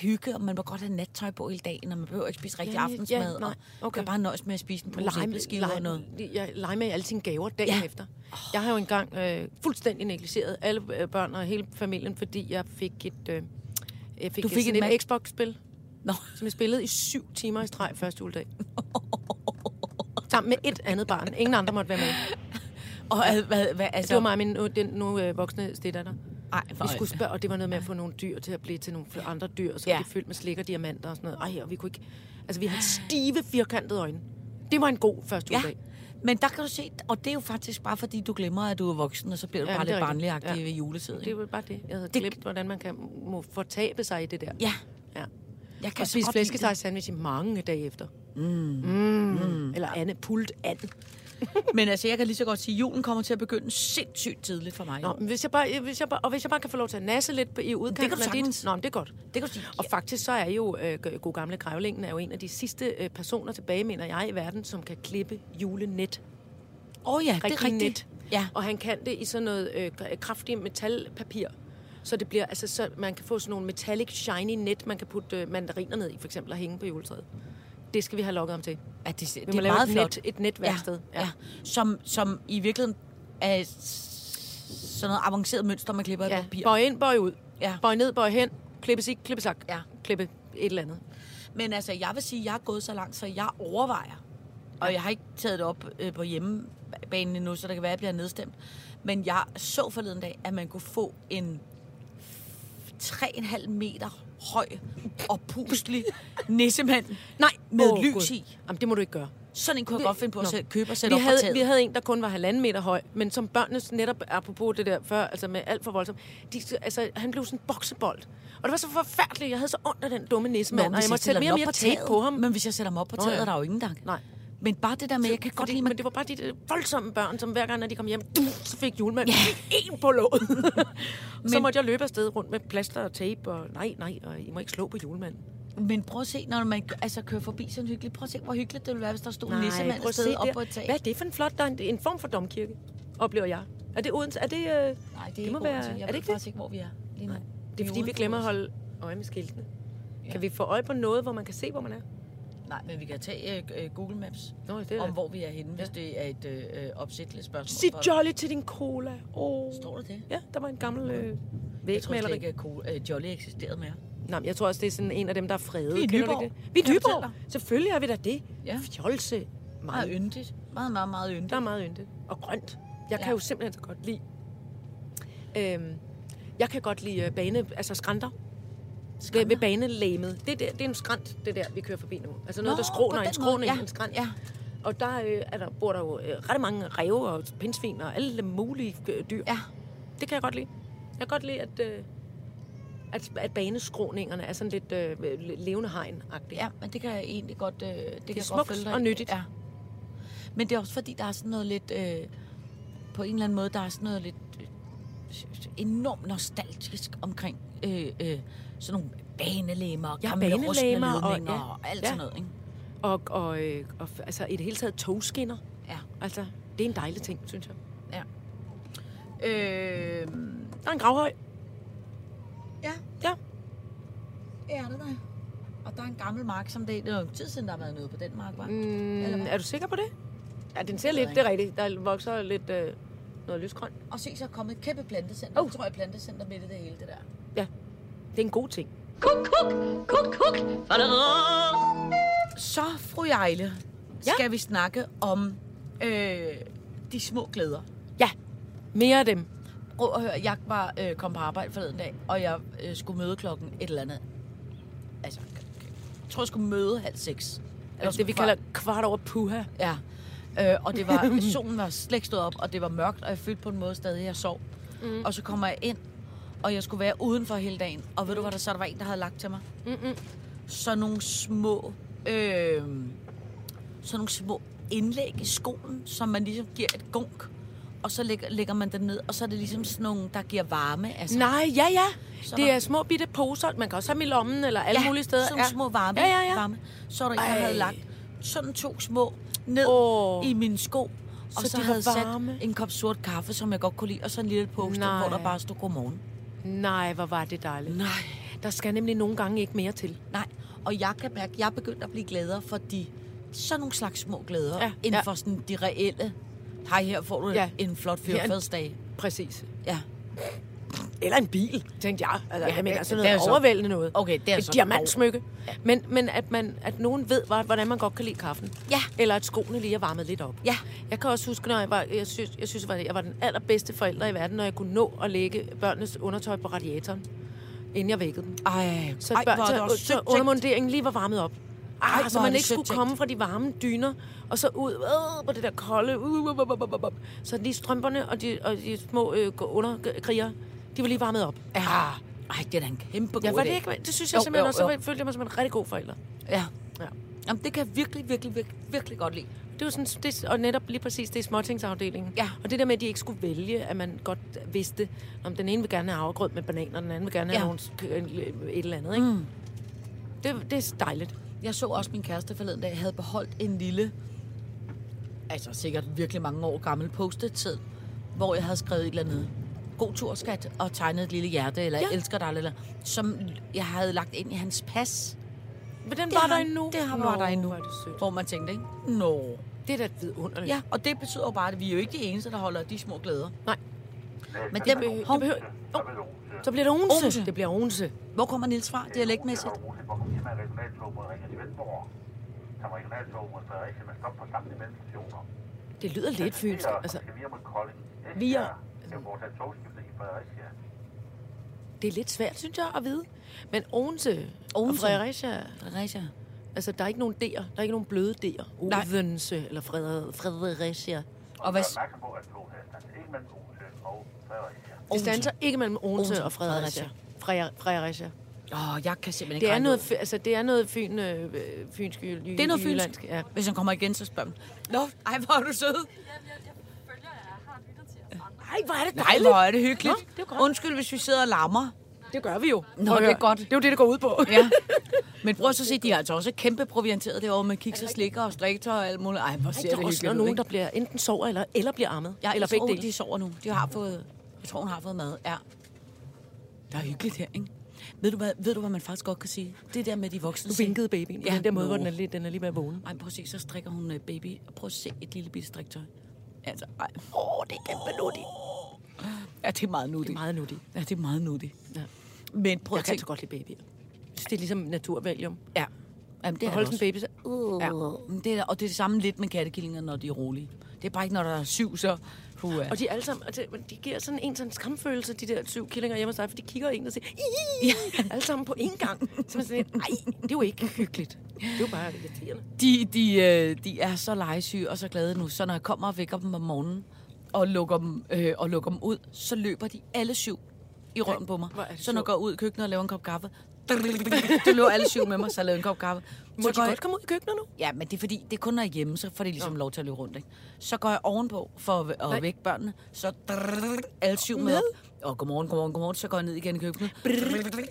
Speaker 4: hygge, og man må godt have nattøj på hele dagen, og man behøver ikke spise rigtig
Speaker 5: Ja, ja,
Speaker 4: aftensmad,
Speaker 5: nej,
Speaker 4: og
Speaker 5: okay.
Speaker 4: kan bare nøjes med at spise en pose æbleskiver og noget.
Speaker 5: jeg leger med alle sine gaver dagen
Speaker 4: Ja.
Speaker 5: ja. efter. Jeg har jo engang øh, fuldstændig negligeret alle øh, børn og hele familien, fordi jeg fik et, øh, jeg fik
Speaker 4: Du fik en
Speaker 5: et
Speaker 4: Mac?
Speaker 5: Xbox-spil,
Speaker 4: Nå,
Speaker 5: som jeg spillede i syv timer i streg første juledag. [LAUGHS] Sammen med et andet barn. Ingen andre måtte være med.
Speaker 4: og øh, hvad, hvad, altså...
Speaker 5: Det var mig og min nu, den nu øh, voksne steddatter.
Speaker 4: Ej,
Speaker 5: Vi skulle spørge, og det var noget med at få nogle dyr til at blive til nogle andre dyr, så
Speaker 4: Ja.
Speaker 5: de fyldt med slik og diamanter og sådan noget. Ej, og vi kunne ikke... Altså, vi havde stive, firkantede øjne. Det var en god første
Speaker 4: Ja,
Speaker 5: juledag.
Speaker 4: men der kan du se, og det er jo faktisk bare fordi, du glemmer, at du er voksen, og så bliver du
Speaker 5: Ja,
Speaker 4: bare lidt barnligagtig
Speaker 5: Ja.
Speaker 4: ved juletid.
Speaker 5: Det var bare det. Jeg havde
Speaker 4: Det-
Speaker 5: glemt, hvordan man kan må fortabe sig i det der.
Speaker 4: Ja,
Speaker 5: ja.
Speaker 4: jeg kan
Speaker 5: Og spise flæskesteg sandwich i mange dage efter. Mm. Mm. Eller andet pult and.
Speaker 4: Det. [LAUGHS] Men altså, jeg kan lige så godt sige, at julen kommer til at begynde sindssygt tidligt for mig.
Speaker 5: Nå, men hvis jeg bare, hvis jeg bare, og hvis jeg bare kan få lov til at nasse lidt på- i udkanten
Speaker 4: kan du
Speaker 5: af dit... Nå, men det er godt.
Speaker 4: Det kan du sige.
Speaker 5: Og faktisk så er jo øh, god gamle Grævlingen er jo en af de sidste øh, personer tilbage, mener jeg, i verden, som kan klippe julenet.
Speaker 4: Åh oh, ja, det er
Speaker 5: Rigtig
Speaker 4: rigtigt.
Speaker 5: net.
Speaker 4: Ja.
Speaker 5: Og han kan det i sådan noget øh, k- kraftigt metalpapir. Så det bliver, altså, så man kan få sådan nogle metallic shiny net, man kan putte øh, mandariner ned i, for eksempel, og hænge på juletræet. Det skal vi have lukket om til.
Speaker 4: Ja, det, det, det er meget
Speaker 5: et,
Speaker 4: flot.
Speaker 5: net, et netværksted.
Speaker 4: Ja, ja. Som, som i virkeligheden er sådan noget avanceret mønster, man klipper i
Speaker 5: ja.
Speaker 4: papir.
Speaker 5: Bøj ind, bøj ud.
Speaker 4: Ja.
Speaker 5: Bøj ned, bøj hen. Klippe sig, klippe sak.
Speaker 4: Ja.
Speaker 5: Klippe et eller andet.
Speaker 4: Men altså, jeg vil sige, at jeg er gået så langt, så jeg overvejer. Og jeg har ikke taget det op øh, på hjemmebanen endnu, så det kan være, at jeg bliver nedstemt. Men jeg så forleden dag, at man kunne få en 3,5 meter høj og puslig [LAUGHS] nissemand
Speaker 5: Nej,
Speaker 4: med
Speaker 5: åh,
Speaker 4: lys
Speaker 5: Gud.
Speaker 4: i.
Speaker 5: Jamen, det må du ikke gøre.
Speaker 4: Sådan en kunne jeg godt finde på at
Speaker 5: Nå.
Speaker 4: sætte- købe og sætte
Speaker 5: vi
Speaker 4: op på
Speaker 5: havde, vi havde en, der kun var halvanden meter høj, men som børnene netop, apropos det der før, altså med alt for voldsomt, de, altså, han blev sådan en boksebold. Og det var så forfærdeligt. Jeg havde så ondt af den dumme nissemand,
Speaker 4: Nå,
Speaker 5: og jeg måtte sætte mere og mere tape på ham.
Speaker 4: Men hvis jeg sætter dem op på
Speaker 5: Nå,
Speaker 4: taget,
Speaker 5: ja.
Speaker 4: er der jo ingen gang.
Speaker 5: Nej.
Speaker 4: Men bare det der med, jeg kan godt
Speaker 5: Fordi,
Speaker 4: lide,
Speaker 5: men det var bare de der voldsomme børn, som hver gang, når de kom hjem, du, så fik julemanden ja. en på låget. [LAUGHS] så
Speaker 4: Men-
Speaker 5: måtte jeg løbe afsted rundt med plaster og tape, og nej, nej, og I må ikke slå på julemanden.
Speaker 4: Men prøv at se, når man altså, kører forbi sådan hyggeligt. Prøv at se, hvor hyggeligt det ville være, hvis der stod en nissemand sted
Speaker 5: se
Speaker 4: op på et tag.
Speaker 5: Hvad er det for en flot, der er en, en form for domkirke, oplever jeg. Er det Odense? Er det, øh,
Speaker 4: Nej, det er
Speaker 5: det
Speaker 4: ikke
Speaker 5: må
Speaker 4: Odense.
Speaker 5: være,
Speaker 4: Jeg
Speaker 5: er det ikke
Speaker 4: faktisk ikke, hvor vi er lige nu.
Speaker 5: Nej. Det er fordi, vi glemmer at holde øje med skiltene. Kan vi få øje på noget, hvor man kan se, hvor man er?
Speaker 4: Nej, men vi kan tage øh, øh, Google Maps
Speaker 5: Nå, det er
Speaker 4: om,
Speaker 5: da-
Speaker 4: hvor vi er henne, hvis det er et øh, øh, opsætteligt spørgsmål.
Speaker 5: Sig Jolly til din cola. Oh.
Speaker 4: Står der det?
Speaker 5: Ja, der var en gammel øh,
Speaker 4: Jeg tror slet
Speaker 5: vægmaleri.
Speaker 4: ikke, at cool, øh, Jolly eksisterede mere.
Speaker 5: Nej, jeg tror også, det er sådan en af dem, der er fredet.
Speaker 4: Vi er Nyborg.
Speaker 5: det? Vi er
Speaker 4: Kan
Speaker 5: Nyborg. Selvfølgelig er vi da det.
Speaker 4: Ja.
Speaker 5: Fjolse.
Speaker 4: Meget
Speaker 5: Meget,
Speaker 4: yndigt. Meget, meget, meget yndigt.
Speaker 5: der er meget yndigt. Og grønt. Jeg kan
Speaker 4: Ja.
Speaker 5: jo simpelthen så godt lide... Øhm, jeg kan godt lide øh, bane, altså skrænter. Ved, ved banelæmet. Det, det, det er en skrant, det der, vi kører forbi nu. Altså noget,
Speaker 4: Nå,
Speaker 5: der skråner, en skråning,
Speaker 4: Ja,
Speaker 5: en skrant.
Speaker 4: ja.
Speaker 5: Og der, øh, er der bor der jo øh, ret mange ræve og pindsvin og alle mulige øh, dyr.
Speaker 4: Ja.
Speaker 5: Det kan jeg godt lide. Jeg kan godt lide, at, øh, at, at baneskråningerne er sådan lidt øh, levende hegn-agtige.
Speaker 4: Ja, men det kan jeg egentlig godt, øh, det, det kan jeg
Speaker 5: smukt og nyttigt.
Speaker 4: Ja. Men det er også fordi, der er sådan noget lidt... Øh, på en eller anden måde, der er sådan noget lidt øh, enormt nostalgisk omkring øh, øh, sådan nogle banelemmer og
Speaker 5: Ja,
Speaker 4: gamle
Speaker 5: banelemmer
Speaker 4: rustne
Speaker 5: og- ja,
Speaker 4: og, og alt
Speaker 5: ja.
Speaker 4: sådan noget, ikke?
Speaker 5: Og, og, øh, og f- altså i det hele taget togskinner.
Speaker 4: Ja.
Speaker 5: Altså, det er en dejlig ting, synes jeg.
Speaker 4: ja. Øh,
Speaker 5: Der er en gravhøj.
Speaker 4: ja,
Speaker 5: Ja.
Speaker 4: det er det der. Og der er en gammel mark, som det, det er jo tid siden, der har været noget på den mark, var.
Speaker 5: Mm,
Speaker 4: Eller hvad?
Speaker 5: er du sikker på det? Ja, den ser lidt,
Speaker 4: jeg
Speaker 5: det er rigtigt. Der vokser lidt øh, noget lysgrønt.
Speaker 4: Og se, så er kommet et kæmpe plantecenter.
Speaker 5: Oh.
Speaker 4: Oh. tror jeg, plantecenter midt i det hele, det der.
Speaker 5: Ja, det er en god ting.
Speaker 3: Kuk, kuk, kuk, kuk.
Speaker 4: Så, fru Ejle,
Speaker 5: Ja?
Speaker 4: skal vi snakke om øh, de små glæder.
Speaker 5: Ja, mere af dem.
Speaker 4: Prøv at høre, jeg var øh, kom på arbejde forleden dag, og jeg øh, skulle møde klokken et eller andet. Altså, jeg tror, jeg skulle møde halv seks.
Speaker 5: Altså det, vi kalder kvart over puha.
Speaker 4: Ja. Øh, og det var, [LAUGHS] solen var slet ikke stået op, og det var mørkt, og jeg følte på en måde stadig, at jeg sov. Mm. Og så kommer jeg ind, og jeg skulle være udenfor hele dagen. Og ved du hvad der så der var en, der havde lagt til mig?
Speaker 5: Mm-mm.
Speaker 4: Så nogle små, øh, så nogle små indlæg i skoen, som man ligesom giver et gunk. Og så lægger, lægger man den ned, og så er det ligesom sådan nogle, der giver varme. Altså,
Speaker 5: Nej, ja, ja.
Speaker 4: Så
Speaker 5: det
Speaker 4: der-
Speaker 5: er små bitte poser. Man kan også have dem i lommen eller alle mulige steder.
Speaker 4: sådan nogle små varme,
Speaker 5: Ja, ja, ja.
Speaker 4: varme. Så er der en, der havde lagt sådan to små ned
Speaker 5: Åh.
Speaker 4: i mine sko. Og
Speaker 5: Så
Speaker 4: så,
Speaker 5: de
Speaker 4: havde
Speaker 5: varme?
Speaker 4: sat en kop sort kaffe, som jeg godt kunne lide, og så en lille post
Speaker 5: Nej.
Speaker 4: hvor der bare stod godmorgen.
Speaker 5: Nej, hvor var det dejligt.
Speaker 4: Nej.
Speaker 5: Der skal nemlig nogle gange ikke mere til.
Speaker 4: Nej, og jeg kan mærke, jeg er begyndt at blive gladere for de sådan nogle slags små glæder,
Speaker 5: Ja,
Speaker 4: inden
Speaker 5: ja.
Speaker 4: for sådan de reelle. Hej, her får du
Speaker 5: ja.
Speaker 4: en flot fyrfædsdag.
Speaker 5: Præcis.
Speaker 4: Ja.
Speaker 5: Eller en bil, tænkte jeg. Altså,
Speaker 4: Ja,
Speaker 5: jeg mener, sådan
Speaker 4: det er
Speaker 5: noget
Speaker 4: så-
Speaker 5: overvældende noget.
Speaker 4: Okay, det er
Speaker 5: Et
Speaker 4: så-
Speaker 5: diamantsmykke. Men, men at, man, at nogen ved, hvor- hvordan man godt kan lide kaffen.
Speaker 4: Ja.
Speaker 5: Eller at skoene lige er varmet lidt op.
Speaker 4: Ja.
Speaker 5: Jeg kan også huske, når jeg var, jeg synes, jeg synes, jeg var den allerbedste forælder i verden, når jeg kunne nå at lægge børnenes undertøj på radiatoren, inden jeg vækkede dem.
Speaker 4: Ej,
Speaker 5: Så,
Speaker 4: ej,
Speaker 5: børn,
Speaker 4: det
Speaker 5: så, så
Speaker 4: tænkt.
Speaker 5: undermunderingen lige var varmet op.
Speaker 4: Ej,
Speaker 5: Ej, så man ikke skulle
Speaker 4: tænkt.
Speaker 5: komme fra de varme dyner, og så ud øh, på det der kolde. Uh, uh, uh, uh, uh, uh, uh. Så lige strømperne og de, og de små øh, underkriger, de var lige varmet op.
Speaker 4: Ja. Ej, det er da en kæmpe god
Speaker 5: Ja, var det
Speaker 4: idé.
Speaker 5: ikke? Det synes jeg
Speaker 4: Jo,
Speaker 5: simpelthen
Speaker 4: jo,
Speaker 5: også,
Speaker 4: jo.
Speaker 5: så følte jeg mig som en rigtig god forælder.
Speaker 4: Ja.
Speaker 5: Ja.
Speaker 4: Jamen, det kan jeg virkelig, virkelig, virkelig, virkelig godt lide.
Speaker 5: Det var sådan, det, og netop lige præcis det er småtingsafdelingen.
Speaker 4: Ja.
Speaker 5: Og det der med, at de ikke skulle vælge, at man godt vidste, om den ene vil gerne have havregrød med bananer, og den anden vil gerne have
Speaker 4: Ja.
Speaker 5: nogle, sk- et eller andet. Ikke?
Speaker 4: Mm.
Speaker 5: Det, det er dejligt.
Speaker 4: Jeg så også min kæreste forleden dag havde beholdt en lille, altså sikkert virkelig mange år gammel post-it-tid, hvor jeg havde skrevet et eller andet god tur, skat, og tegnet et lille hjerte, eller
Speaker 5: Ja.
Speaker 4: elsker dig, eller som jeg havde lagt ind i hans pas.
Speaker 5: Men den
Speaker 4: Det
Speaker 5: var der endnu.
Speaker 4: det har- var der endnu.
Speaker 5: Er det sødt.
Speaker 4: Hvor man tænkte, ikke? Nå.
Speaker 5: Det er da vidunderligt.
Speaker 4: Ja, og det betyder jo bare, at vi er jo ikke de eneste, der holder de små glæder.
Speaker 5: Nej,
Speaker 4: Men
Speaker 5: det,
Speaker 4: dem,
Speaker 5: behøver,
Speaker 4: hov,
Speaker 5: det behøver,
Speaker 6: du
Speaker 5: så bliver det onse.
Speaker 4: Onse.
Speaker 5: Det bliver onse.
Speaker 4: hvor kommer Nils fra, dialektmæssigt?
Speaker 5: Det lyder lidt fynsk. Altså,
Speaker 6: via
Speaker 5: det er lidt svært, synes jeg, at vide. Men onse, og
Speaker 4: Onse.
Speaker 5: Fredericia,
Speaker 4: Fredericia.
Speaker 5: altså der er ikke nogen D'er. Der er ikke nogen bløde D'er.
Speaker 4: Nej.
Speaker 5: Odense eller Freder- Fredericia.
Speaker 4: Og hvad,
Speaker 6: Odense og Fredericia.
Speaker 5: Det standser ikke mellem Odense
Speaker 4: Onse,
Speaker 5: og Fredericia. Fredericia. Fredericia.
Speaker 4: åh, jeg kan simpelthen ikke
Speaker 5: Det er noget, fy- altså, det er noget fyn, øh, fynsk, jy,
Speaker 4: Det er noget fynsk.
Speaker 5: Ja.
Speaker 4: Hvis han kommer igen, så spørger man. Nå, ej, hvor er du sød.
Speaker 5: Ej, hvor er det
Speaker 4: Nej,
Speaker 5: dejligt.
Speaker 4: hvor er det hyggeligt.
Speaker 5: Nå, det er godt.
Speaker 4: Undskyld, hvis vi sidder og lammer.
Speaker 5: Det gør vi jo.
Speaker 4: Nå, det er godt.
Speaker 5: Det er jo det, det går ud på.
Speaker 4: Ja. [LAUGHS] Men prøv så at se, de er altså også kæmpe provianteret derovre med kiks og slikker og striktøj og alt muligt. Ej, hvor ser
Speaker 5: der
Speaker 4: det
Speaker 5: er også
Speaker 4: hyggeligt ud,
Speaker 5: nogen,
Speaker 4: ikke?
Speaker 5: der bliver enten sover eller, eller bliver ammet.
Speaker 4: Ja,
Speaker 5: eller begge dele.
Speaker 4: de sover nu. De har fået... Jeg tror, hun har fået mad. Ja. Der er hyggeligt her, ikke? Ved du, hvad, ved du, hvad man faktisk godt kan sige? Det der med de voksne.
Speaker 5: Du vinkede babyen på
Speaker 4: Ja,
Speaker 5: den der måde, hvor
Speaker 4: nå.
Speaker 5: den er lige, den er lige ved at vågne.
Speaker 4: Ej, prøv at se, så strikker hun øh, baby. Og prøv at se et lille bitte striktøj. Altså, ej. Åh, oh, det er kæmpe nuttigt. Ja, det er meget
Speaker 5: Det
Speaker 4: nuttigt.
Speaker 5: er meget nuttigt.
Speaker 4: Ja, det er meget nuttigt.
Speaker 5: Ja.
Speaker 4: Men prøv
Speaker 5: Jeg
Speaker 4: at
Speaker 5: kan
Speaker 4: tænke...
Speaker 5: så godt lide babyer. Jeg det er ligesom naturvalium.
Speaker 4: Ja. Jamen, det er
Speaker 5: holde
Speaker 4: det
Speaker 5: sådan en baby, så... Uh.
Speaker 4: Ja, det er, og det er det samme lidt med kattekillinger, når de er rolige. Det er bare ikke, når der er syv, så... Puh,
Speaker 5: Og de alle sammen, og det, de giver sådan en sådan skamfølelse, de der syv killinger hjemme hos dig, for de kigger ind og siger, ja. alle sammen på én gang. Så man sådan, nej, det er jo ikke hyggeligt. Det er jo bare irriterende.
Speaker 4: de, de, øh, de er så legesyge og så glade nu, så når jeg kommer og vækker dem om morgenen og lukker dem, øh, og lukker dem ud, så løber de alle syv i røven på mig. Så når jeg går ud i køkkenet og laver en kop kaffe, så løber alle syv med mig, så jeg laver en kop kaffe.
Speaker 5: Må
Speaker 4: så
Speaker 5: de
Speaker 4: går jeg,
Speaker 5: godt komme ud i køkkenet nu?
Speaker 4: Ja, men det er fordi, det kun er hjemme, så får de ligesom lov til at løbe rundt. Ikke? Så går jeg ovenpå for at, at vække børnene, så alle syv med
Speaker 5: Med?
Speaker 4: op. Og godmorgen, godmorgen, godmorgen, så går jeg ned igen i køkkenet.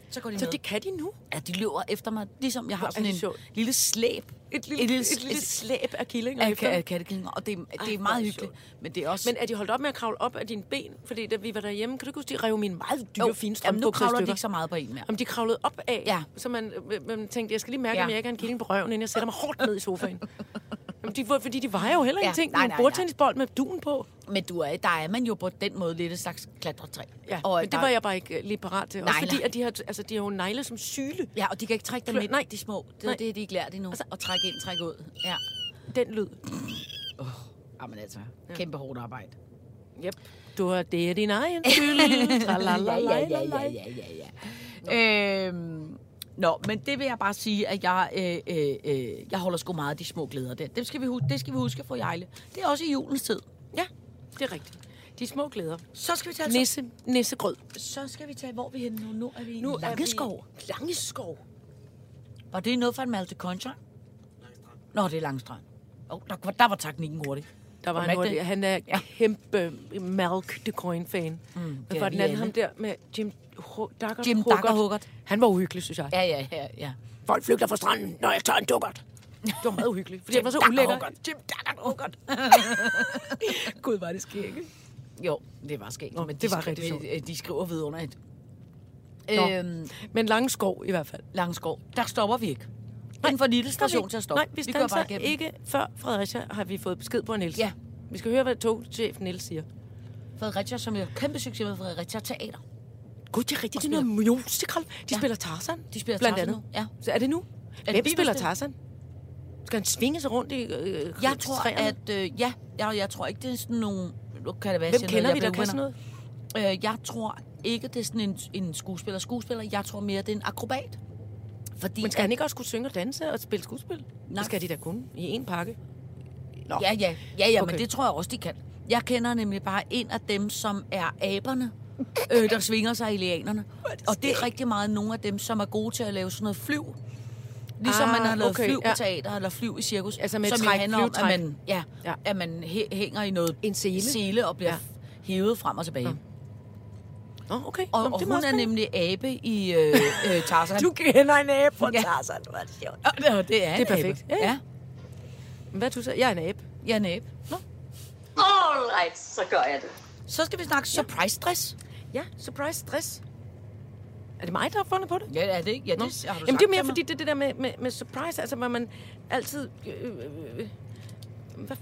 Speaker 4: Så går de
Speaker 5: Så det kan de nu?
Speaker 4: Ja, de løber efter mig, ligesom jeg har sådan en
Speaker 5: sjovt.
Speaker 4: lille slæb.
Speaker 5: Et lille, et lille, et lille slæb af killinger
Speaker 4: af, af kattekillinger, og det, det
Speaker 5: Ej,
Speaker 4: er meget hyggeligt. Men det er også...
Speaker 5: Men er de holdt op med at kravle op af dine ben? Fordi da vi var derhjemme, kan du ikke huske, de rev mine meget dyre,
Speaker 4: Jo,
Speaker 5: fine
Speaker 4: jamen,
Speaker 5: strømbukser
Speaker 4: nu kravler de ikke så meget på en mere.
Speaker 5: Om de kravlede op af,
Speaker 4: Ja.
Speaker 5: så man, man tænkte, jeg skal lige mærke,
Speaker 4: Ja.
Speaker 5: om jeg ikke har en killing på røven, inden jeg sætter mig hårdt ned i sofaen. [LAUGHS] Jamen, de, fordi de vejer jo heller
Speaker 4: Ja,
Speaker 5: ingenting.
Speaker 4: nej,
Speaker 5: Nej, en bordtennisbold med duen på.
Speaker 4: Men du er, der er man jo på den måde lidt et slags klatretræ.
Speaker 5: Ja,
Speaker 4: og
Speaker 5: men det
Speaker 4: der-
Speaker 5: var jeg bare ikke øh, lige parat til. Også
Speaker 4: Nej,
Speaker 5: fordi,
Speaker 4: nej.
Speaker 5: at de har, altså, de har jo negle som syle.
Speaker 4: Ja, og de kan ikke trække dem
Speaker 5: Klø-
Speaker 4: ind,
Speaker 5: nej.
Speaker 4: de små. Det er det, de ikke lært endnu. Altså, at trække ind, trække ud. Ja.
Speaker 5: Den lyd.
Speaker 4: Jamen altså, kæmpe hårdt arbejde.
Speaker 5: Yep. Du har, det er din egen [LAUGHS] skyld.
Speaker 4: ja, ja, ja, ja, ja, ja, ja. Øhm, Nå, men det vil jeg bare sige, at jeg, øh, øh, øh, jeg holder sgu meget af de små glæder der. Det skal vi, det skal vi huske for Jejle. Det er også i julens tid.
Speaker 5: Ja, det er rigtigt. De små glæder.
Speaker 4: Så skal vi tage,
Speaker 5: Nisse, nissegrød.
Speaker 4: så skal vi tage, hvor er vi henne nu? Nu er vi i
Speaker 5: Nu
Speaker 4: Langeskov.
Speaker 5: vi- Langeskov.
Speaker 4: Var det noget fra en Malte Concha? Nå, det er Langstrand. Oh, der, var- der var teknikken hurtig.
Speaker 5: Der var
Speaker 4: Magda-
Speaker 5: hurtig. han er
Speaker 4: Ja.
Speaker 5: kæmpe Malk de Coin-fan. Mm, var
Speaker 4: vi
Speaker 5: den anden ham der med Jim Daggert?
Speaker 4: Jim? Daggert.
Speaker 5: Han var uhyggelig, synes jeg.
Speaker 4: Ja, ja, ja, ja.
Speaker 5: Folk flygter fra stranden, når jeg tager en dukkert. Det var meget uhyggeligt, fordi han var så ulækker. Jim Daggert Hoggart. [LAUGHS] Gud, var det skæg, ikke?
Speaker 4: Jo, det var skægt.
Speaker 5: Nå,
Speaker 4: men
Speaker 5: det
Speaker 4: de
Speaker 5: var rigtig sjovt.
Speaker 4: øh, De skriver videre et.
Speaker 5: Nå.
Speaker 4: Øhm,
Speaker 5: Men Langeskov i hvert fald.
Speaker 4: Langskov. Der stopper vi ikke. Den for lille station til at stoppe.
Speaker 5: Nej, vi
Speaker 4: kører
Speaker 5: standser
Speaker 4: igennem.
Speaker 5: ikke før Fredericia har vi fået besked på Niels.
Speaker 4: Ja.
Speaker 5: Vi skal høre, hvad togchefen Niels siger.
Speaker 4: Fredericia, som er kæmpe succes med Fredericia Teater.
Speaker 5: Gud, det er rigtigt. Det er noget musical. De
Speaker 4: Ja.
Speaker 5: spiller Tarzan.
Speaker 4: De spiller
Speaker 5: blandt
Speaker 4: Tarzan
Speaker 5: andet.
Speaker 4: nu, ja.
Speaker 5: Så er det nu?
Speaker 4: det
Speaker 5: Hvem
Speaker 4: lige
Speaker 5: spiller
Speaker 4: det-
Speaker 5: Tarzan? Skal han svinge sig rundt i øh,
Speaker 4: Jeg tror,
Speaker 5: træerne?
Speaker 4: at... Øh, ja, jeg, jeg tror ikke, det er sådan nogle... Nu kan det være,
Speaker 5: Hvem kender
Speaker 4: noget,
Speaker 5: vi,
Speaker 4: jeg
Speaker 5: der kan sådan noget?
Speaker 4: Øh, jeg tror ikke, det er sådan en, en skuespiller. Skuespiller, jeg tror mere, det er en akrobat. Fordi
Speaker 5: Men skal han ikke også kunne synge og danse og spille skuespil?
Speaker 4: Nej.
Speaker 5: Det skal de da kunne i en pakke. Nå.
Speaker 4: Ja, ja, ja, ja
Speaker 5: Okay.
Speaker 4: men det tror jeg også, de kan. Jeg kender nemlig bare en af dem, som er aberne, øh, der svinger sig i lianerne. Og det er rigtig meget nogle af dem, som er gode til at lave sådan noget flyv. Ligesom
Speaker 5: Ah,
Speaker 4: man har lavet
Speaker 5: okay,
Speaker 4: flyv
Speaker 5: ja.
Speaker 4: teater eller flyv i cirkus.
Speaker 5: Altså med
Speaker 4: som
Speaker 5: træk,
Speaker 4: handler om, at man, ja,
Speaker 5: Ja.
Speaker 4: ja. At man hæ- hænger i noget
Speaker 5: En sele.
Speaker 4: sele og bliver
Speaker 5: Ja.
Speaker 4: ja. hævet frem og tilbage.
Speaker 5: Nå, okay.
Speaker 4: Og,
Speaker 5: Nå,
Speaker 4: og
Speaker 5: det
Speaker 4: hun er
Speaker 5: spændende.
Speaker 4: nemlig abe i øh, øh, Tarzan.
Speaker 5: Du kender en abe på
Speaker 4: Ja.
Speaker 5: Tarzan. Hvor er det sjovt.
Speaker 4: Ja, det, det er
Speaker 5: Det er
Speaker 4: abe.
Speaker 5: perfekt. Ja, ja.
Speaker 4: Ja,
Speaker 5: Hvad du så? Jeg er en abe.
Speaker 4: jeg er en abe.
Speaker 3: All right, så gør jeg det.
Speaker 4: Så skal vi snakke surprise dress.
Speaker 5: Ja, surprise stress. Er det mig, der har fundet på det?
Speaker 4: Ja, er det ikke? Ja, det
Speaker 5: Nå.
Speaker 4: har du
Speaker 5: Jamen,
Speaker 4: sagt
Speaker 5: det er mere fordi, det det der med, med, med surprise, altså hvor man altid... Øh, øh, øh, hvad,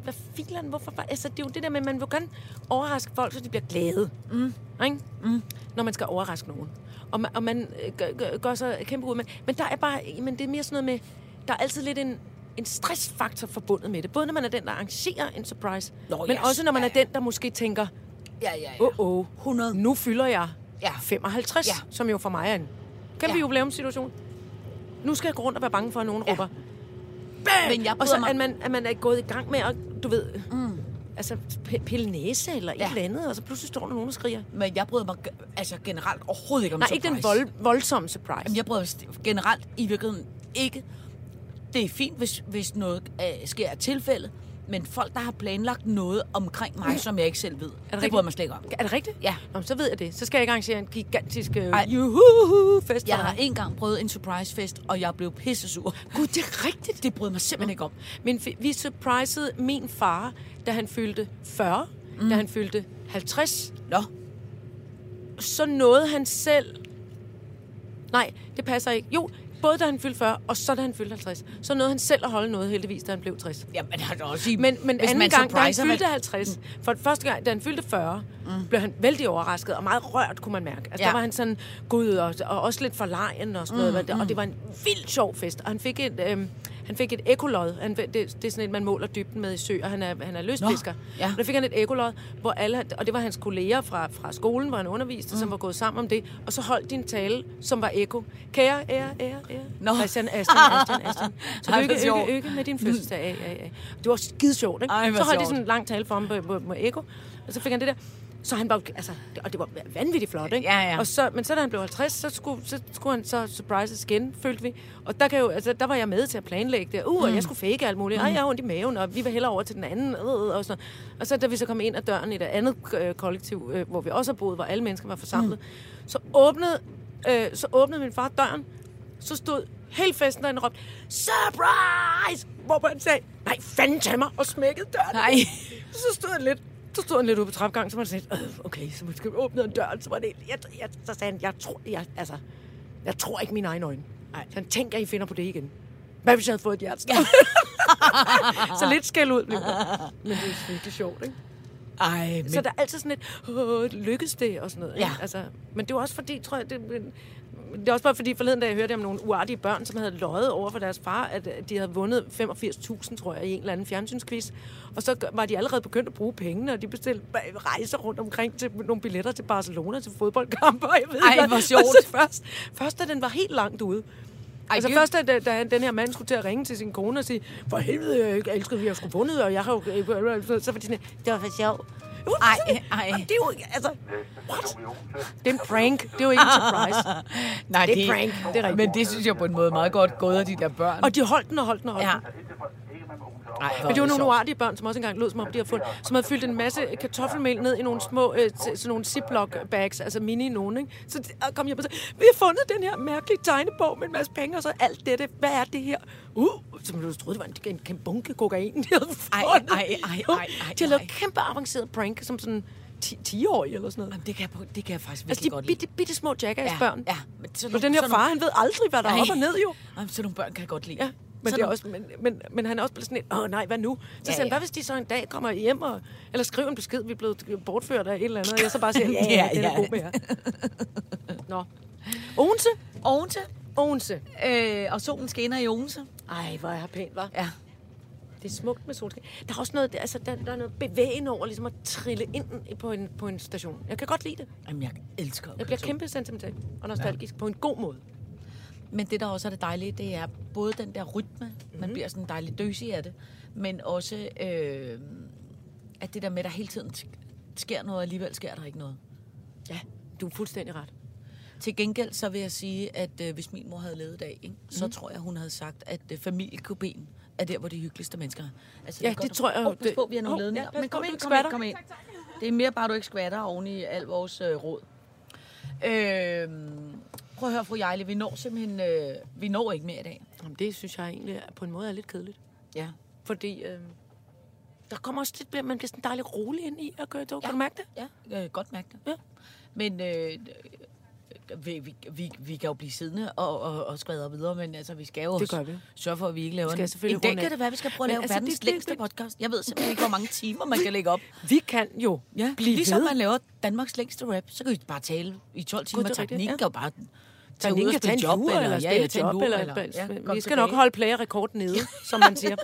Speaker 5: hvad filen, hvorfor? Altså, det er jo det der med, at man vil gerne overraske folk, så de bliver glade. Mm. Ikke? Mm. Når man skal overraske nogen. Og man, og man øh, gør, gør, gør så kæmpe ud. Men, men der er bare... Men det er mere sådan noget med... Der er altid lidt en, en stressfaktor forbundet med det. Både når man er den, der arrangerer en surprise,
Speaker 4: Nå,
Speaker 5: men
Speaker 4: ja,
Speaker 5: også når man er
Speaker 4: ja,
Speaker 5: den, der måske tænker,
Speaker 4: Ja, ja, ja.
Speaker 5: oh, oh,
Speaker 4: 100.
Speaker 5: nu fylder jeg
Speaker 4: Ja.
Speaker 5: 55, ja.
Speaker 4: Ja.
Speaker 5: som jo for mig er en kæmpe
Speaker 4: Ja.
Speaker 5: jubilæumssituation. Nu skal jeg gå rundt og være bange for, at nogen ja.
Speaker 4: Ja.
Speaker 5: Råber.
Speaker 4: Men jeg
Speaker 5: Og så at man, at man er gået i gang med at, du ved, mm. altså pille næse eller ja. Et eller andet, og så pludselig står der nogen og skriger.
Speaker 4: Men jeg bryder mig altså generelt overhovedet ikke om
Speaker 5: Nej,
Speaker 4: surprise.
Speaker 5: ikke den vold, voldsomme surprise.
Speaker 4: Jamen, jeg bryder mig generelt i virkeligheden ikke. Det er fint, hvis, hvis noget øh, sker af tilfælde, men folk, der har planlagt noget omkring mig, som jeg ikke selv ved, det, det
Speaker 5: rigtigt?
Speaker 4: bryder mig slet ikke om.
Speaker 5: Er det rigtigt?
Speaker 4: Ja.
Speaker 5: Nå, så ved jeg det. Så skal jeg ikke arrangere en gigantisk uh,
Speaker 4: Ej.
Speaker 5: juhu-fest
Speaker 4: Jeg har engang prøvet en surprise-fest, og jeg blev pissesur.
Speaker 5: Gud, det er rigtigt.
Speaker 4: Det bryder mig simpelthen ikke om.
Speaker 5: Men vi- vi surprisede min far, da han fyldte 40, mm. da han fyldte 50,
Speaker 4: Nå,
Speaker 5: så nåede han selv... Nej, det passer ikke. Jo, både da han fyldte 40, og så da han fyldte 50. Så nåede han selv at holde noget, heldigvis, da han blev 60.
Speaker 4: jamen, han kan også sige,
Speaker 5: Men, men anden
Speaker 4: man
Speaker 5: gang, da han fyldte
Speaker 4: hvad-
Speaker 5: 50, for første gang, da han fyldte 40, mm. blev han vældig overrasket, og meget rørt, kunne man mærke. Altså, ja.
Speaker 4: Ja.
Speaker 5: der var han sådan, gud, og, og også lidt forlegen og sådan mm, noget, mm. og det var en vildt sjov fest. Og han fik et, øhm, han fik et ekolod. Han, det, det, er sådan et, man måler dybden med i sø, og han er, han er lystfisker.
Speaker 4: ja.
Speaker 5: Og der fik han et ekolod, hvor alle, og det var hans kolleger fra, fra skolen, hvor han underviste, mm. som var gået sammen om det. Og så holdt din tale, som var eko. Kære, ære, ære, ære.
Speaker 4: Nå.
Speaker 5: Christian, Aston, Aston, Aston. [LAUGHS] Så lykke, lykke, lykke med din fødselsdag. Ja, ja, ja. Det var skide sjovt, ikke?
Speaker 4: Ej,
Speaker 5: så holdt de sådan en lang tale for ham på, på, på Eko, og så fik han det der. Så han var, altså, det- og det var vanvittigt flot, ikke?
Speaker 4: Ja, ja.
Speaker 5: Og så, men så da han blev 50, så skulle, så skulle han så surprises igen, følte vi. Og der, kan jo, altså, der var jeg med til at planlægge det. Uh, og jeg skulle fake alt muligt. Ej, jeg har ondt i maven, og vi vil hellere over til den anden. Øh, og, sådan. og så da vi så kom ind ad døren i et andet øh, kollektiv, øh, hvor vi også har boet, hvor alle mennesker var forsamlet, mm. så, åbnede, øh, så åbnede min far døren, så stod hele festen derinde og råbte, surprise! Hvor han sagde, nej, fanden tag mig, og smækkede døren.
Speaker 4: Nej.
Speaker 5: Så stod han lidt, så stod han lidt ude på trapgangen, så var det sådan øh, okay, så måske åbnede han døren, så var det, jeg, jeg, så sagde han, jeg tror, jeg, altså, jeg tror ikke mine egne øjne. Nej. Så han tænker, I finder på det igen. Hvad hvis jeg havde fået et hjertestop? [LAUGHS] så lidt skæld ud blev. Men det er virkelig sjovt, ikke?
Speaker 4: Ej, men...
Speaker 5: Så der er altid sådan et, åh, lykkedes det og sådan noget. ikke?
Speaker 4: Ja.
Speaker 5: Altså, men det var også fordi, tror jeg, det, men- det er også bare fordi forleden, da jeg hørte om nogle uartige børn, som havde løjet over for deres far, at øh, de havde vundet 85.000, tror jeg, i en eller anden fjernsynsquiz. Og så var de allerede begyndt at bruge pengene, og de bestilte ba- rejser rundt omkring til nogle billetter til Barcelona til fodboldkampe. [LAUGHS] Og jeg ved
Speaker 4: Ej, hvor sjovt.
Speaker 5: Og så [LAUGHS] først, først da den var helt langt ude.
Speaker 4: Ej,
Speaker 5: altså først, da, da den her mand skulle til at ringe til sin kone og sige, for helvede, jeg elskede, vi har sgu vundet, og jeg har jo... Så var de sådan, det var for sjov.
Speaker 4: Ej, ej.
Speaker 5: Det er jo, altså,
Speaker 6: Odense.
Speaker 5: det er en prank. Det er jo ikke en surprise. [LAUGHS]
Speaker 4: Nej,
Speaker 5: Det er prank. Det er rigtigt.
Speaker 4: Men det synes jeg på en måde meget godt gået af de der børn.
Speaker 5: Og de holdt den og holdt den og holdt
Speaker 4: ja.
Speaker 5: den.
Speaker 6: Ikke fra- ikke mellem Odense og
Speaker 4: Ej,
Speaker 5: Men det var nogle uartige børn, som også engang lød, som om de havde fundet, som havde fyldt en masse kartoffelmel ned i nogle små, øh, sådan nogle ziplock bags, altså mini nogen, ikke? Så de- og kom hjem og sagde, vi har fundet den her mærkelige tegnebog med en masse penge, og så alt dette, hvad er det her? Uh, som du troede, det var en, en kæmpe bunke kokain, de havde
Speaker 4: Ej,
Speaker 5: fundet.
Speaker 4: ej, ej, ej, ej,
Speaker 5: De har lavet
Speaker 4: ej.
Speaker 5: kæmpe avanceret prank, som sådan 10 10-årige eller sådan noget.
Speaker 4: Jamen, det kan, jeg, det kan jeg faktisk
Speaker 5: Altså,
Speaker 4: virkelig
Speaker 5: de
Speaker 4: godt lide.
Speaker 5: bitte, bitte små jackass-børn.
Speaker 4: Ja, men sådan
Speaker 5: Og den her far, han ved aldrig, hvad der er
Speaker 4: Nej.
Speaker 5: op og ned, jo.
Speaker 4: Jamen, sådan nogle børn kan jeg godt lide.
Speaker 5: Ja, men, det er også, men, men, men han er også blevet sådan et, åh nej, hvad nu? Så
Speaker 4: Ja,
Speaker 5: siger han,
Speaker 4: ja.
Speaker 5: hvad hvis de så en dag kommer hjem, og, eller skriver en besked, vi er blevet bortført af et eller andet, og jeg så bare siger, ja, [LAUGHS]
Speaker 4: Ja,
Speaker 5: ja, det er
Speaker 4: ja.
Speaker 5: god med jer. Nå. Odense?
Speaker 4: Odense.
Speaker 5: Odense.
Speaker 4: Øh, og solen skinner i Odense.
Speaker 5: Ej, hvor er pænt, var.
Speaker 4: Ja.
Speaker 5: Det er smukt med solskin. Der er også noget, altså, der, der er noget bevægende over, ligesom at trille ind på en, på en station. Jeg kan godt lide det.
Speaker 4: Jamen, jeg elsker
Speaker 5: Jeg bliver kæmpe sentimental og nostalgisk ja. på en god måde.
Speaker 4: Men det, der også er det dejlige, det er både den der rytme, mm-hmm. man bliver sådan dejlig døsig af det, men også, øh, at det der med, at der hele tiden sk- sker noget, og alligevel sker der ikke noget.
Speaker 5: Ja, du er fuldstændig ret.
Speaker 4: Til gengæld så vil jeg sige, at øh, hvis min mor havde levet i dag, ikke, så mm. tror jeg, hun havde sagt, at øh, familiekubien er der, hvor de hyggeligste mennesker er. Altså,
Speaker 5: Ja,
Speaker 4: er godt,
Speaker 5: det tror jeg
Speaker 4: Oh,
Speaker 5: det-
Speaker 4: på, vi har nogle
Speaker 5: Hov,
Speaker 4: ledninger.
Speaker 5: ja,
Speaker 4: Men kom ind, kom ind, kom ind. Det er mere bare, du ikke skvatter oven i al vores øh, råd. Øh, prøv at høre, fru Jejle, vi når simpelthen, øh, vi når ikke mere i dag.
Speaker 5: Jamen, det synes jeg egentlig på en måde er lidt kedeligt.
Speaker 4: Ja.
Speaker 5: Fordi øh, der kommer også lidt, man bliver sådan dejligt rolig ind i at køre tog. Kan du mærke det?
Speaker 4: Ja, jeg kan godt mærke det.
Speaker 5: Ja.
Speaker 4: Men øh, vi, vi, vi, vi kan jo blive siddende og, og, og skrædder videre, men altså, vi skal jo
Speaker 5: Det gør vi.
Speaker 4: sørge for, at vi ikke laver
Speaker 5: skal
Speaker 4: en...
Speaker 5: selvfølgelig
Speaker 4: En dag kan det være, at vi skal prøve at lave
Speaker 5: altså,
Speaker 4: verdens
Speaker 5: det- det-
Speaker 4: længste
Speaker 5: det-
Speaker 4: podcast. Jeg ved simpelthen ikke, hvor mange timer man kan lægge op.
Speaker 5: Vi kan jo
Speaker 4: Ja,
Speaker 5: blive
Speaker 4: ligesom
Speaker 5: ved.
Speaker 4: man laver Danmarks længste rap, så kan vi bare tale i 12 timer.
Speaker 5: det er
Speaker 4: Teknikken
Speaker 5: ja.
Speaker 4: kan jo bare tage ud og
Speaker 5: kan tage en
Speaker 4: spille job, eller,
Speaker 5: eller spille
Speaker 4: ja,
Speaker 5: job,
Speaker 4: lur,
Speaker 5: eller,
Speaker 4: eller, ja,
Speaker 5: vi skal nok holde plagerrekord nede, [LAUGHS] som man siger.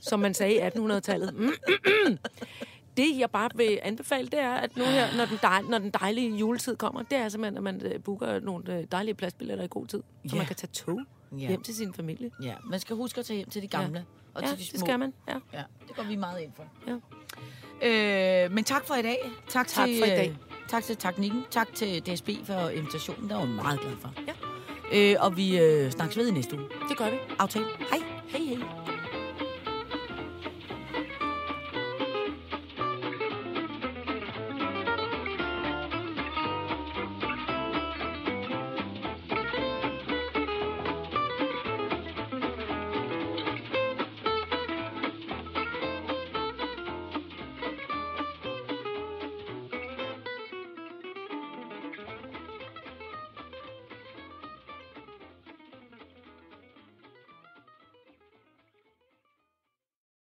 Speaker 5: som man sagde i 1800-tallet. Mm, mm, mm. Det, jeg bare vil anbefale, det er, at nu her, når den, dej, når den dejlige juletid kommer, det er simpelthen, at man øh, booker nogle øh, dejlige pladsbilletter i god tid, så
Speaker 4: Ja.
Speaker 5: man kan tage tog
Speaker 4: Ja.
Speaker 5: hjem til sin familie.
Speaker 4: Ja, man skal huske at tage hjem til de gamle.
Speaker 5: Ja.
Speaker 4: Og
Speaker 5: ja,
Speaker 4: til de små.
Speaker 5: det skal man. Ja.
Speaker 4: Ja, det går vi meget ind for.
Speaker 5: Ja.
Speaker 4: Øh, men tak for i dag. Tak,
Speaker 5: Tak
Speaker 4: til,
Speaker 5: for i dag.
Speaker 4: Tak til teknikken. Tak til DSB for invitationen. Der var jeg meget glad for.
Speaker 5: Ja.
Speaker 4: Øh, og vi øh, snakkes ved i næste uge.
Speaker 5: Det gør vi.
Speaker 4: Aftale. Hej.
Speaker 5: Hej, hej.